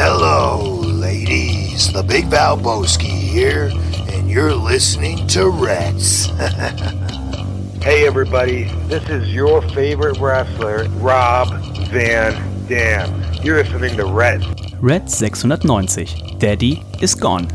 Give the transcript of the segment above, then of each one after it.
Hello, ladies. The Big Valboski here, and you're listening to Reds. hey, everybody. This is your favorite wrestler, Rob Van Dam. You're listening to Reds. Red 690. Daddy is gone.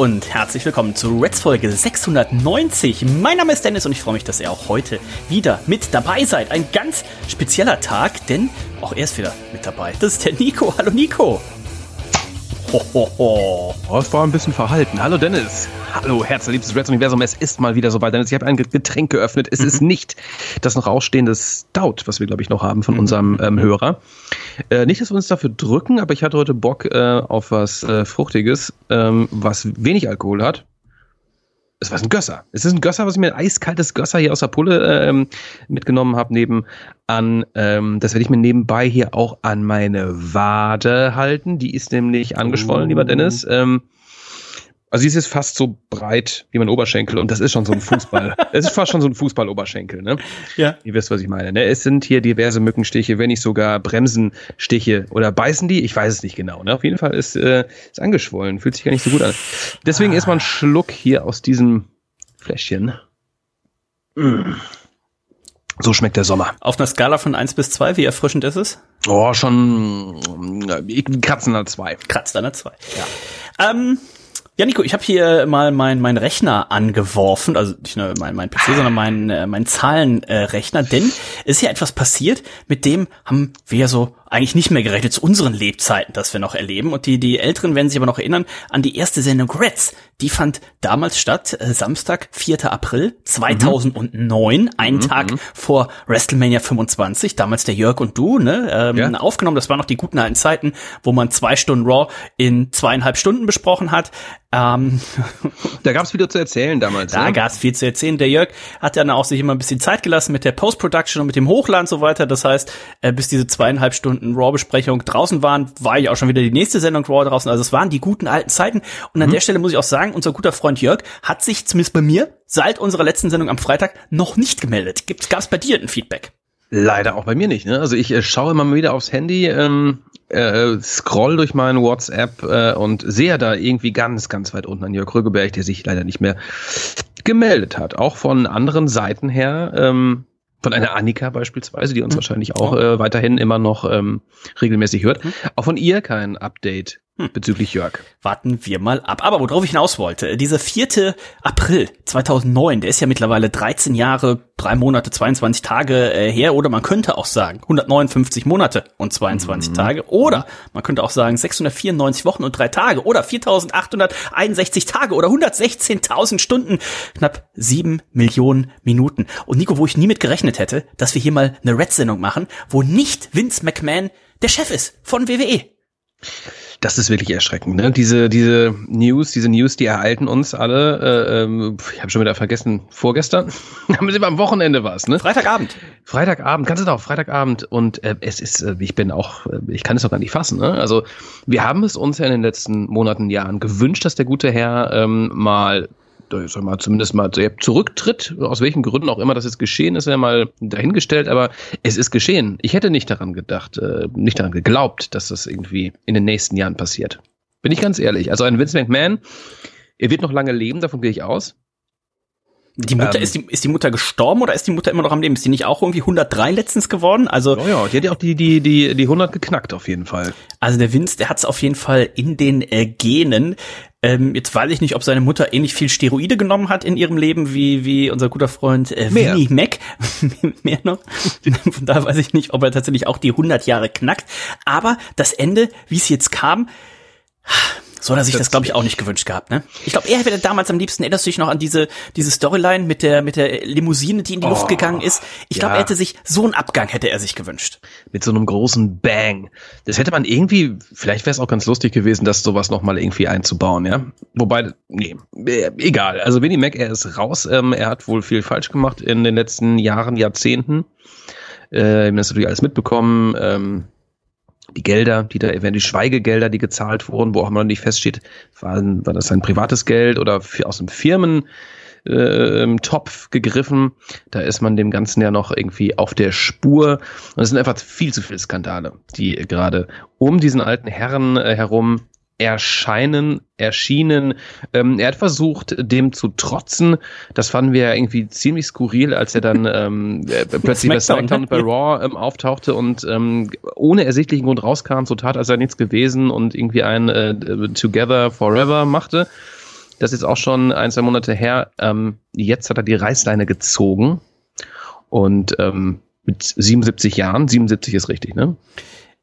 Und herzlich willkommen zu Reds Folge 690. Mein Name ist Dennis und ich freue mich, dass ihr auch heute wieder mit dabei seid. Ein ganz spezieller Tag, denn auch er ist wieder mit dabei. Das ist der Nico. Hallo Nico. Hohoho. Oh, es war ein bisschen verhalten. Hallo Dennis. Hallo, herzliebstes Reds Universum. Es ist mal wieder soweit, Dennis. Ich habe ein Getränk geöffnet. Es mhm. ist nicht das noch ausstehende Stout, was wir, glaube ich, noch haben von mhm. unserem ähm, Hörer. Äh, nicht, dass wir uns dafür drücken, aber ich hatte heute Bock äh, auf was äh, Fruchtiges, ähm, was wenig Alkohol hat es war ein Gösser. Es ist ein Gösser, was ich mir ein eiskaltes Gösser hier aus der Pulle ähm, mitgenommen habe, nebenan. Ähm, das werde ich mir nebenbei hier auch an meine Wade halten. Die ist nämlich angeschwollen, oh. lieber Dennis. Ähm, also sie ist jetzt fast so breit wie mein Oberschenkel und das ist schon so ein Fußball. es ist fast schon so ein Fußballoberschenkel, ne? Ja. Ihr wisst, was ich meine. Ne? Es sind hier diverse Mückenstiche, wenn nicht sogar Bremsenstiche oder beißen die? Ich weiß es nicht genau. Ne? Auf jeden Fall ist äh, ist angeschwollen, fühlt sich gar nicht so gut an. Deswegen ah. erstmal ein Schluck hier aus diesem Fläschchen. Mm. So schmeckt der Sommer. Auf einer Skala von 1 bis 2, wie erfrischend ist es? Oh, schon äh, kratzen an 2. Kratzt an 2. Ja. Ähm, ja, Nico, ich habe hier mal meinen mein Rechner angeworfen, also nicht nur mein, mein PC, sondern mein, äh, mein Zahlenrechner, denn es ist ja etwas passiert, mit dem haben wir so eigentlich nicht mehr gerechnet zu unseren Lebzeiten, dass wir noch erleben. Und die, die Älteren werden sich aber noch erinnern an die erste Sendung Reds. Die fand damals statt, äh, Samstag, 4. April 2009, mhm. einen mhm. Tag mhm. vor WrestleMania 25. Damals der Jörg und du, ne, ähm, ja. aufgenommen. Das waren noch die guten alten Zeiten, wo man zwei Stunden Raw in zweieinhalb Stunden besprochen hat. Ähm, da gab es viel zu erzählen damals. Da ne? gab es viel zu erzählen. Der Jörg hat dann auch sich immer ein bisschen Zeit gelassen mit der Post-Production und mit dem Hochladen und so weiter. Das heißt, äh, bis diese zweieinhalb Stunden Raw-Besprechung draußen waren, war ich auch schon wieder die nächste Sendung Raw draußen. Also es waren die guten alten Zeiten. Und an mhm. der Stelle muss ich auch sagen, unser guter Freund Jörg hat sich zumindest bei mir seit unserer letzten Sendung am Freitag noch nicht gemeldet. Gab es bei dir ein Feedback? Leider auch bei mir nicht. Ne? Also ich äh, schaue immer mal wieder aufs Handy, ähm, äh, scroll durch meinen WhatsApp äh, und sehe da irgendwie ganz, ganz weit unten an Jörg Rügeberg, der sich leider nicht mehr gemeldet hat. Auch von anderen Seiten her, ähm, von einer Annika beispielsweise, die uns mhm. wahrscheinlich auch äh, weiterhin immer noch ähm, regelmäßig hört. Mhm. Auch von ihr kein Update hm. bezüglich Jörg. Warten wir mal ab. Aber worauf ich hinaus wollte, dieser 4. April 2009, der ist ja mittlerweile 13 Jahre, drei Monate, 22 Tage äh, her. Oder man könnte auch sagen 159 Monate und 22 mhm. Tage. Oder man könnte auch sagen 694 Wochen und drei Tage. Oder 4861 Tage oder 116.000 Stunden. Knapp sieben Millionen Minuten. Und Nico, wo ich nie mit gerechnet hätte, dass wir hier mal eine Red-Sendung machen, wo nicht Vince McMahon der Chef ist von WWE. Das ist wirklich erschreckend. Ne? Diese, diese News, diese News, die ereilten uns alle. Äh, ähm, ich habe schon wieder vergessen, vorgestern. Haben sie am Wochenende was, ne? Freitagabend. Freitagabend, ganz genau, Freitagabend. Und äh, es ist, äh, ich bin auch, äh, ich kann es auch gar nicht fassen. Ne? Also wir haben es uns ja in den letzten Monaten, Jahren gewünscht, dass der gute Herr ähm, mal sag mal, zumindest mal zurücktritt, aus welchen Gründen auch immer das jetzt geschehen ist, ja mal dahingestellt, aber es ist geschehen. Ich hätte nicht daran gedacht, äh, nicht daran geglaubt, dass das irgendwie in den nächsten Jahren passiert. Bin ich ganz ehrlich. Also ein Vince McMahon, er wird noch lange leben, davon gehe ich aus. Die Mutter, ähm, ist, die, ist die Mutter gestorben oder ist die Mutter immer noch am Leben? Ist die nicht auch irgendwie 103 letztens geworden? Also, oh ja, die hat ja auch die, die, die, die 100 geknackt auf jeden Fall. Also der Vince, der hat es auf jeden Fall in den äh, Genen. Ähm, jetzt weiß ich nicht, ob seine Mutter ähnlich viel Steroide genommen hat in ihrem Leben wie, wie unser guter Freund äh, Mehr. Winnie Mac. Mehr noch. Von daher weiß ich nicht, ob er tatsächlich auch die 100 Jahre knackt. Aber das Ende, wie es jetzt kam, so hat er sich das, glaube ich, auch nicht gewünscht gehabt, ne? Ich glaube, er hätte damals am liebsten, erinnerst du dich noch an diese, diese Storyline mit der, mit der Limousine, die in die oh, Luft gegangen ist? Ich glaube, ja. er hätte sich, so einen Abgang hätte er sich gewünscht. Mit so einem großen Bang. Das hätte man irgendwie, vielleicht wäre es auch ganz lustig gewesen, das sowas nochmal irgendwie einzubauen, ja? Wobei, nee, äh, egal. Also Winnie Mac, er ist raus. Ähm, er hat wohl viel falsch gemacht in den letzten Jahren, Jahrzehnten. Äh, das natürlich alles mitbekommen. Ähm, die Gelder, die da eventuell die Schweigegelder, die gezahlt wurden, wo auch immer noch nicht feststeht, waren, war das ein privates Geld oder aus einem Firmen äh, Topf gegriffen. Da ist man dem Ganzen ja noch irgendwie auf der Spur. Und es sind einfach viel zu viele Skandale, die gerade um diesen alten Herren äh, herum erscheinen, erschienen. Ähm, er hat versucht, dem zu trotzen. Das fanden wir ja irgendwie ziemlich skurril, als er dann ähm, äh, plötzlich bei SmackDown und bei Raw ähm, auftauchte und ähm, ohne ersichtlichen Grund rauskam, so tat, als sei nichts gewesen und irgendwie ein äh, Together Forever machte. Das ist auch schon ein, zwei Monate her. Ähm, jetzt hat er die Reißleine gezogen und ähm, mit 77 Jahren, 77 ist richtig, ne?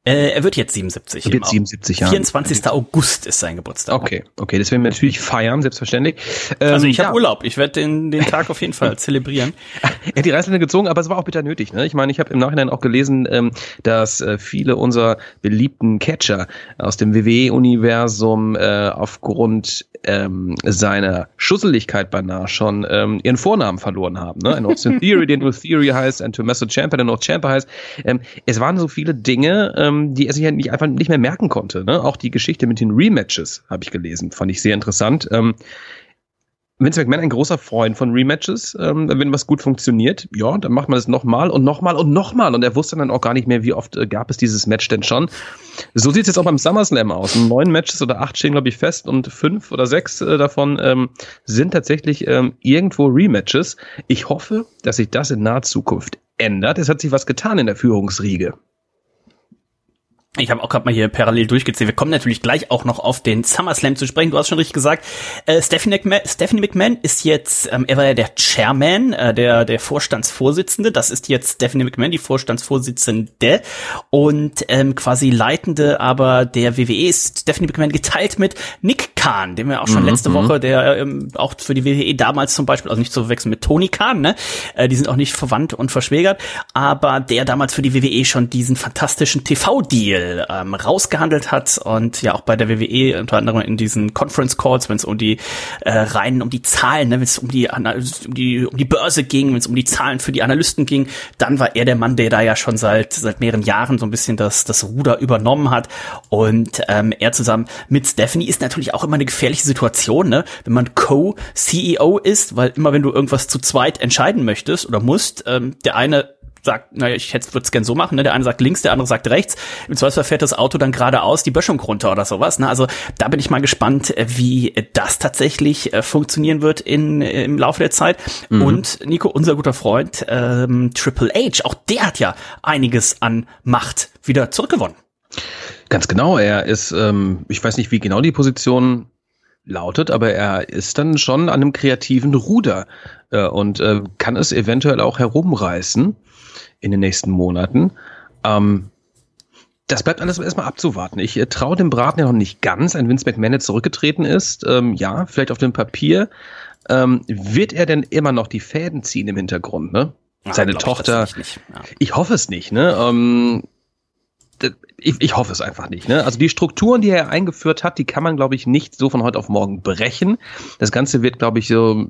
Äh, er wird jetzt 77. Er wird 77 Jahre. 24. August ist sein Geburtstag. Okay, okay, das werden wir natürlich feiern, selbstverständlich. Ähm, also ich habe ja. Urlaub, ich werde den, den Tag auf jeden Fall zelebrieren. Er hat die Reißleine gezogen, aber es war auch bitter nötig. Ne? Ich meine, ich habe im Nachhinein auch gelesen, ähm, dass äh, viele unserer beliebten Catcher aus dem WWE-Universum äh, aufgrund ähm, seiner Schusseligkeit beinahe schon ähm, ihren Vornamen verloren haben. Ne? Ein Austin Theory, der nur Theory heißt, ein Tommaso Ciampa, der noch Ciampa heißt. Ähm, es waren so viele Dinge, ähm, die er sich ja nicht, einfach nicht mehr merken konnte. Ne? Auch die Geschichte mit den Rematches habe ich gelesen, fand ich sehr interessant. Ähm, Vince McMahon ein großer Freund von Rematches. Ähm, wenn was gut funktioniert, ja, dann macht man es nochmal und nochmal und nochmal. Und er wusste dann auch gar nicht mehr, wie oft äh, gab es dieses Match denn schon. So sieht es jetzt auch beim SummerSlam aus. Neun Matches oder acht stehen, glaube ich, fest und fünf oder sechs äh, davon ähm, sind tatsächlich ähm, irgendwo Rematches. Ich hoffe, dass sich das in naher Zukunft ändert. Es hat sich was getan in der Führungsriege. Ich habe auch gerade mal hier parallel durchgezählt. Wir kommen natürlich gleich auch noch auf den SummerSlam zu sprechen. Du hast schon richtig gesagt. Äh, Stephanie, McMahon, Stephanie McMahon ist jetzt, ähm, er war ja der Chairman, äh, der der Vorstandsvorsitzende. Das ist jetzt Stephanie McMahon, die Vorstandsvorsitzende und ähm, quasi Leitende. Aber der WWE ist Stephanie McMahon geteilt mit Nick Khan, den wir auch schon mhm, letzte mhm. Woche, der ähm, auch für die WWE damals zum Beispiel, also nicht zu verwechseln mit Tony Khan, ne? Äh, die sind auch nicht verwandt und verschwägert, aber der damals für die WWE schon diesen fantastischen TV-Deal ähm, rausgehandelt hat und ja auch bei der WWE unter anderem in diesen Conference Calls, wenn es um die äh, reinen, um die Zahlen, ne, wenn es um die, um die um die Börse ging, wenn es um die Zahlen für die Analysten ging, dann war er der Mann, der da ja schon seit seit mehreren Jahren so ein bisschen das das Ruder übernommen hat und ähm, er zusammen mit Stephanie ist natürlich auch immer eine gefährliche Situation, ne, wenn man Co-CEO ist, weil immer wenn du irgendwas zu zweit entscheiden möchtest oder musst, ähm, der eine sagt, naja, ich hätte es gern so machen, ne? Der eine sagt links, der andere sagt rechts. Im Zweifelsfall fährt das Auto dann geradeaus die Böschung runter oder sowas. Ne? Also da bin ich mal gespannt, äh, wie das tatsächlich äh, funktionieren wird in, äh, im Laufe der Zeit. Mhm. Und Nico, unser guter Freund ähm, Triple H, auch der hat ja einiges an Macht wieder zurückgewonnen. Ganz genau, er ist, ähm, ich weiß nicht, wie genau die Position lautet, aber er ist dann schon an einem kreativen Ruder äh, und äh, kann es eventuell auch herumreißen in den nächsten Monaten. Ähm, das bleibt alles erstmal abzuwarten. Ich äh, traue dem Braten ja noch nicht ganz, ein Vince McMahon der zurückgetreten ist. Ähm, ja, vielleicht auf dem Papier. Ähm, wird er denn immer noch die Fäden ziehen im Hintergrund, ne? Ach, Seine Tochter. Ich, ja. ich, hoffe es nicht, ne? Ähm, ich, ich hoffe es einfach nicht. Ne? Also die Strukturen, die er eingeführt hat, die kann man, glaube ich, nicht so von heute auf morgen brechen. Das Ganze wird, glaube ich, so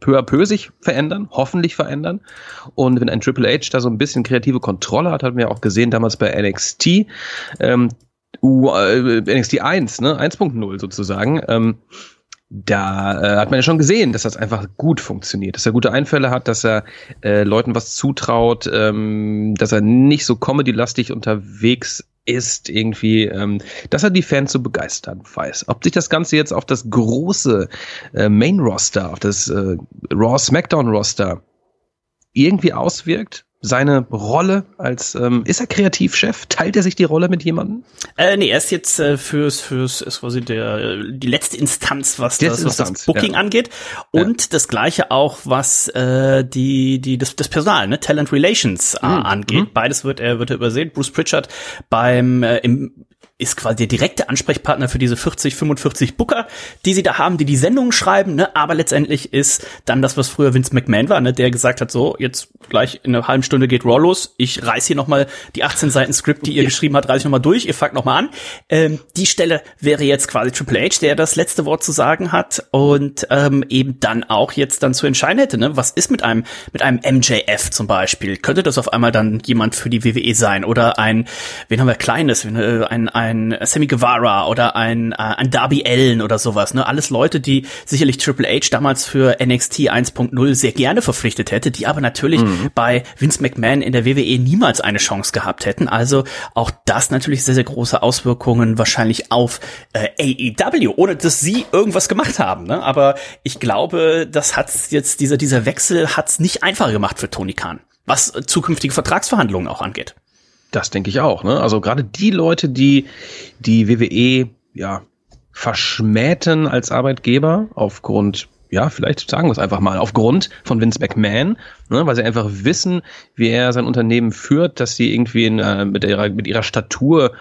peu à peu sich verändern, hoffentlich verändern. Und wenn ein Triple H da so ein bisschen kreative Kontrolle hat, hatten wir auch gesehen damals bei NXT, ähm, uh, NXT 1, ne, 1.0 sozusagen, ähm, da äh, hat man ja schon gesehen, dass das einfach gut funktioniert, dass er gute Einfälle hat, dass er äh, Leuten was zutraut, ähm, dass er nicht so comedy-lastig unterwegs ist irgendwie, ähm, dass er die Fans so begeistern weiß. Ob sich das Ganze jetzt auf das große äh, Main-Roster, auf das äh, Raw-Smackdown-Roster irgendwie auswirkt, seine Rolle als ähm, ist er Kreativchef? Teilt er sich die Rolle mit jemandem? Äh, nee, er ist jetzt äh, fürs fürs ist quasi der die letzte Instanz, was das, Instanz, was das Booking ja. angeht und ja. das gleiche auch was äh, die die das, das Personal, ne Talent Relations äh, mhm. angeht. Beides wird er wird er übersehen. Bruce Pritchard beim äh, im ist quasi der direkte Ansprechpartner für diese 40, 45 Booker, die sie da haben, die die Sendungen schreiben, ne? aber letztendlich ist dann das, was früher Vince McMahon war, ne? der gesagt hat, so, jetzt gleich in einer halben Stunde geht Raw los, ich reiß hier nochmal die 18 Seiten Skript, die ihr geschrieben habt, reiß ich nochmal durch, ihr fangt nochmal an. Ähm, die Stelle wäre jetzt quasi Triple H, der das letzte Wort zu sagen hat und ähm, eben dann auch jetzt dann zu entscheiden hätte, ne? was ist mit einem, mit einem MJF zum Beispiel? Könnte das auf einmal dann jemand für die WWE sein oder ein, wen haben wir Kleines, äh, ein, ein Sammy Guevara oder ein, äh, ein Darby Allen oder sowas, ne? Alles Leute, die sicherlich Triple H damals für NXT 1.0 sehr gerne verpflichtet hätte, die aber natürlich mhm. bei Vince McMahon in der WWE niemals eine Chance gehabt hätten. Also auch das natürlich sehr, sehr große Auswirkungen wahrscheinlich auf äh, AEW, ohne dass sie irgendwas gemacht haben. Ne? Aber ich glaube, das hat jetzt, dieser, dieser Wechsel hat's nicht einfacher gemacht für Tony Khan, was zukünftige Vertragsverhandlungen auch angeht. Das denke ich auch. Ne? Also gerade die Leute, die die WWE ja verschmähten als Arbeitgeber aufgrund ja, vielleicht sagen wir es einfach mal, aufgrund von Vince McMahon, ne, weil sie einfach wissen, wie er sein Unternehmen führt, dass sie irgendwie in, äh, mit, ihrer, mit ihrer Statur,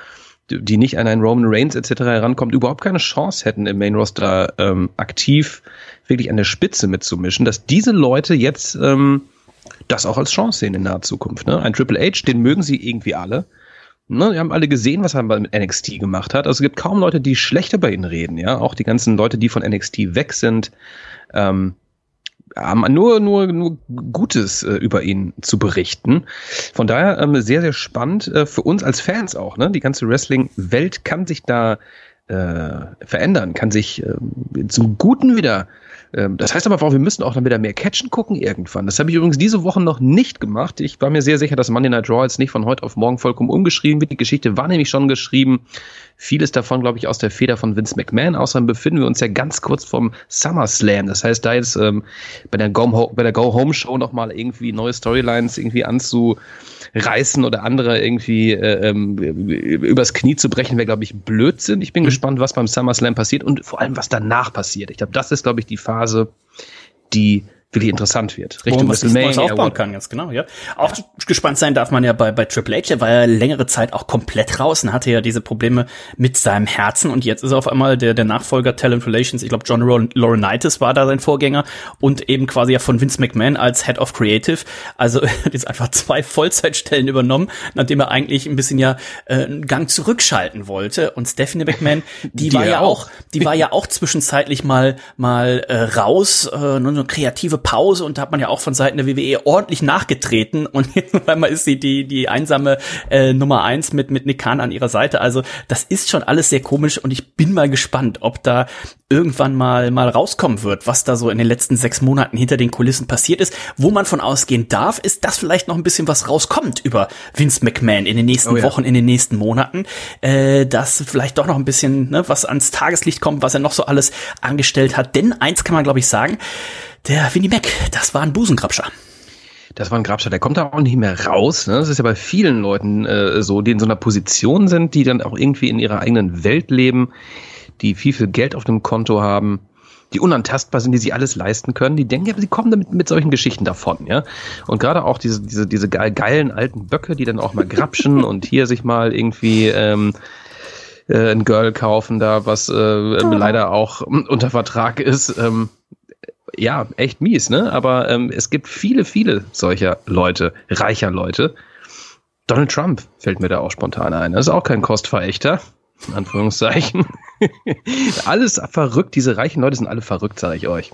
die nicht an einen Roman Reigns etc. herankommt, überhaupt keine Chance hätten, im Main Roster ähm, aktiv wirklich an der Spitze mitzumischen, dass diese Leute jetzt ähm, das auch als Chance sehen in naher Zukunft. Ne? Ein Triple H, den mögen sie irgendwie alle. Ne, wir haben alle gesehen, was er mit NXT gemacht hat. Also es gibt kaum Leute, die schlechter bei ihnen reden, ja. Auch die ganzen Leute, die von NXT weg sind, ähm, haben nur, nur, nur Gutes äh, über ihn zu berichten. Von daher ähm, sehr, sehr spannend äh, für uns als Fans auch. Ne? Die ganze Wrestling-Welt kann sich da äh, verändern, kann sich äh, zum Guten wieder ähm, das heißt aber auch, wir müssen auch dann wieder mehr Catchen gucken irgendwann. Das habe ich übrigens diese Woche noch nicht gemacht. Ich war mir sehr sicher, dass Monday Night Raw jetzt nicht von heute auf morgen vollkommen umgeschrieben wird. Die Geschichte war nämlich schon geschrieben. Vieles davon, glaube ich, aus der Feder von Vince McMahon. Außerdem befinden wir uns ja ganz kurz vom SummerSlam. Das heißt, da jetzt ähm, bei der Go, bei der Go Home Show nochmal irgendwie neue Storylines irgendwie anzureißen oder andere irgendwie äh, ähm, übers Knie zu brechen, wäre, glaube ich, Blödsinn. Ich bin mhm. gespannt, was beim SummerSlam passiert und vor allem, was danach passiert. Ich glaube, das ist, glaube ich, die Phase, die wirklich interessant wird. Richtung was WrestleMania. aufbauen kann, ganz genau, ja. Auch ja. gespannt sein darf man ja bei, bei Triple H, der war ja längere Zeit auch komplett raus und hatte ja diese Probleme mit seinem Herzen und jetzt ist er auf einmal der, der Nachfolger Talent Relations, ich glaube John Laurinaitis war da sein Vorgänger und eben quasi ja von Vince McMahon als Head of Creative, also hat jetzt einfach zwei Vollzeitstellen übernommen, nachdem er eigentlich ein bisschen ja äh, einen Gang zurückschalten wollte und Stephanie McMahon, die, die war ja auch, die war ja auch zwischenzeitlich mal mal äh, raus, äh, nur eine kreative Pause und da hat man ja auch von Seiten der WWE ordentlich nachgetreten und jetzt einmal ist sie die, die einsame äh, Nummer eins mit, mit Nick Khan an ihrer Seite. Also das ist schon alles sehr komisch und ich bin mal gespannt, ob da irgendwann mal, mal rauskommen wird, was da so in den letzten sechs Monaten hinter den Kulissen passiert ist. Wo man von ausgehen darf, ist, dass vielleicht noch ein bisschen was rauskommt über Vince McMahon in den nächsten oh ja. Wochen, in den nächsten Monaten, äh, dass vielleicht doch noch ein bisschen ne, was ans Tageslicht kommt, was er noch so alles angestellt hat. Denn eins kann man, glaube ich, sagen, der Winnie Mac, das war ein Busengrabscher. Das war ein Grabscher, der kommt da auch nicht mehr raus. Ne? Das ist ja bei vielen Leuten äh, so, die in so einer Position sind, die dann auch irgendwie in ihrer eigenen Welt leben, die viel, viel Geld auf dem Konto haben, die unantastbar sind, die sich alles leisten können. Die denken, ja, sie kommen damit mit solchen Geschichten davon, ja. Und gerade auch diese, diese, diese geilen alten Böcke, die dann auch mal grapschen und hier sich mal irgendwie ähm, äh, ein Girl kaufen, da was äh, oh. leider auch unter Vertrag ist. Ähm, ja, echt mies, ne? Aber ähm, es gibt viele, viele solcher Leute, reicher Leute. Donald Trump fällt mir da auch spontan ein. Das ist auch kein Kostverächter in Anführungszeichen. Alles verrückt, diese reichen Leute sind alle verrückt, sage ich euch.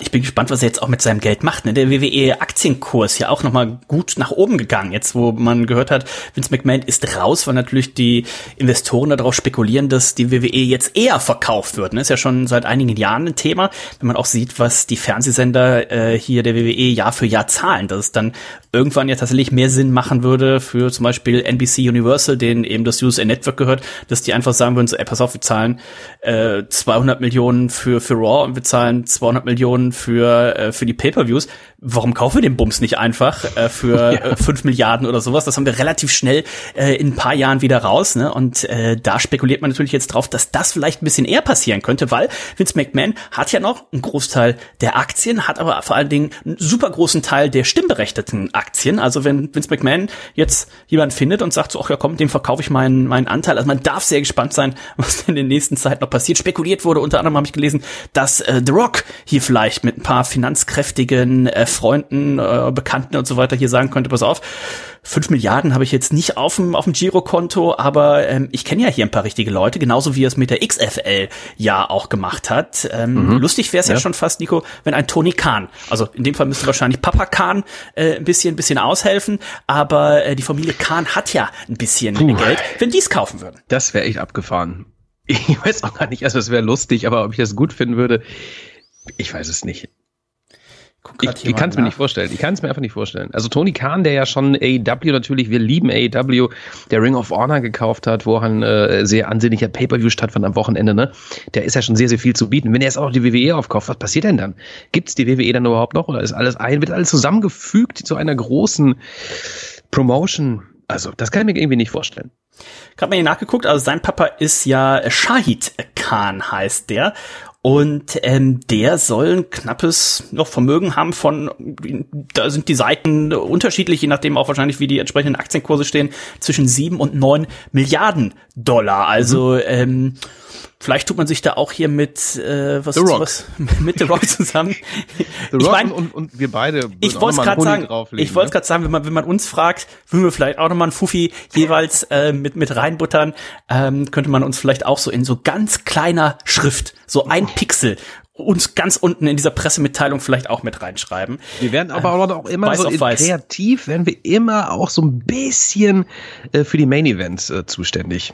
Ich bin gespannt, was er jetzt auch mit seinem Geld macht. Ne? Der WWE-Aktienkurs ja auch nochmal gut nach oben gegangen. Jetzt, wo man gehört hat, Vince McMahon ist raus, weil natürlich die Investoren darauf spekulieren, dass die WWE jetzt eher verkauft wird. Ne? Ist ja schon seit einigen Jahren ein Thema, wenn man auch sieht, was die Fernsehsender äh, hier der WWE Jahr für Jahr zahlen. Dass es dann irgendwann ja tatsächlich mehr Sinn machen würde für zum Beispiel NBC Universal, denen eben das USA Network gehört, dass die einfach sagen würden, so, ey, pass auf, wir zahlen äh, 200 Millionen für, für Raw und wir zahlen 200 Millionen für, äh, für die Pay-Per-Views. Warum kaufen wir den Bums nicht einfach äh, für ja. äh, 5 Milliarden oder sowas? Das haben wir relativ schnell äh, in ein paar Jahren wieder raus. Ne? Und äh, da spekuliert man natürlich jetzt drauf, dass das vielleicht ein bisschen eher passieren könnte, weil Vince McMahon hat ja noch einen Großteil der Aktien, hat aber vor allen Dingen einen super großen Teil der stimmberechtigten Aktien. Also wenn Vince McMahon jetzt jemand findet und sagt so, ach ja komm, dem verkaufe ich meinen, meinen Anteil. Also man darf sehr gespannt sein, was in der nächsten Zeit noch passiert. Spekuliert wurde, unter anderem habe ich gelesen, dass äh, The Rock hier vielleicht mit ein paar finanzkräftigen äh, Freunden, äh, Bekannten und so weiter hier sagen könnte, pass auf, fünf Milliarden habe ich jetzt nicht auf dem, auf dem Girokonto, aber ähm, ich kenne ja hier ein paar richtige Leute, genauso wie er es mit der XFL ja auch gemacht hat. Ähm, mhm. Lustig wäre es ja. ja. schon fast, Nico, wenn ein Tony Khan, also in dem Fall müsste wahrscheinlich Papa Khan äh, ein bisschen, ein bisschen aushelfen, aber äh, die Familie Khan hat ja ein bisschen Puh. Geld, wenn die es kaufen würden. Das wäre echt abgefahren. Ich weiß auch gar nicht, also es wäre lustig, aber ob ich das gut finden würde, ich weiß es nicht. Ich, ich kann es mir nicht vorstellen. Ich kann es mir einfach nicht vorstellen. Also Tony Khan, der ja schon AEW natürlich, wir lieben AEW, der Ring of Honor gekauft hat, wo ein äh, sehr ansehnlicher Pay-Per-View stattfand am Wochenende, ne? Der ist ja schon sehr, sehr viel zu bieten. Wenn er jetzt auch die WWE aufkauft, was passiert denn dann? Gibt es die WWE dann überhaupt noch oder ist alles ein, wird alles zusammengefügt zu einer großen Promotion? Also, das kann ich mir irgendwie nicht vorstellen. Gerade mal hier nachgeguckt, also sein Papa ist ja Shahid Khan heißt der und ähm, der soll ein knappes noch Vermögen haben von, da sind die Seiten unterschiedlich, je nachdem auch wahrscheinlich, wie die entsprechenden Aktienkurse stehen, zwischen sieben und neun Milliarden Dollar. Also mhm. ähm, Vielleicht tut man sich da auch hier mit äh, was, The Rock. was mit The Rock zusammen. The Rock ich mein, und, und wir beide. Ich wollte es gerade sagen. Ich wollte ne? gerade sagen, wenn man wenn man uns fragt, würden wir vielleicht auch nochmal ein Fuffi jeweils äh, mit mit reinbuttern. Ähm, könnte man uns vielleicht auch so in so ganz kleiner Schrift, so ein Pixel uns ganz unten in dieser Pressemitteilung vielleicht auch mit reinschreiben. Wir werden aber äh, auch immer so kreativ, werden wir immer auch so ein bisschen äh, für die Main Events äh, zuständig.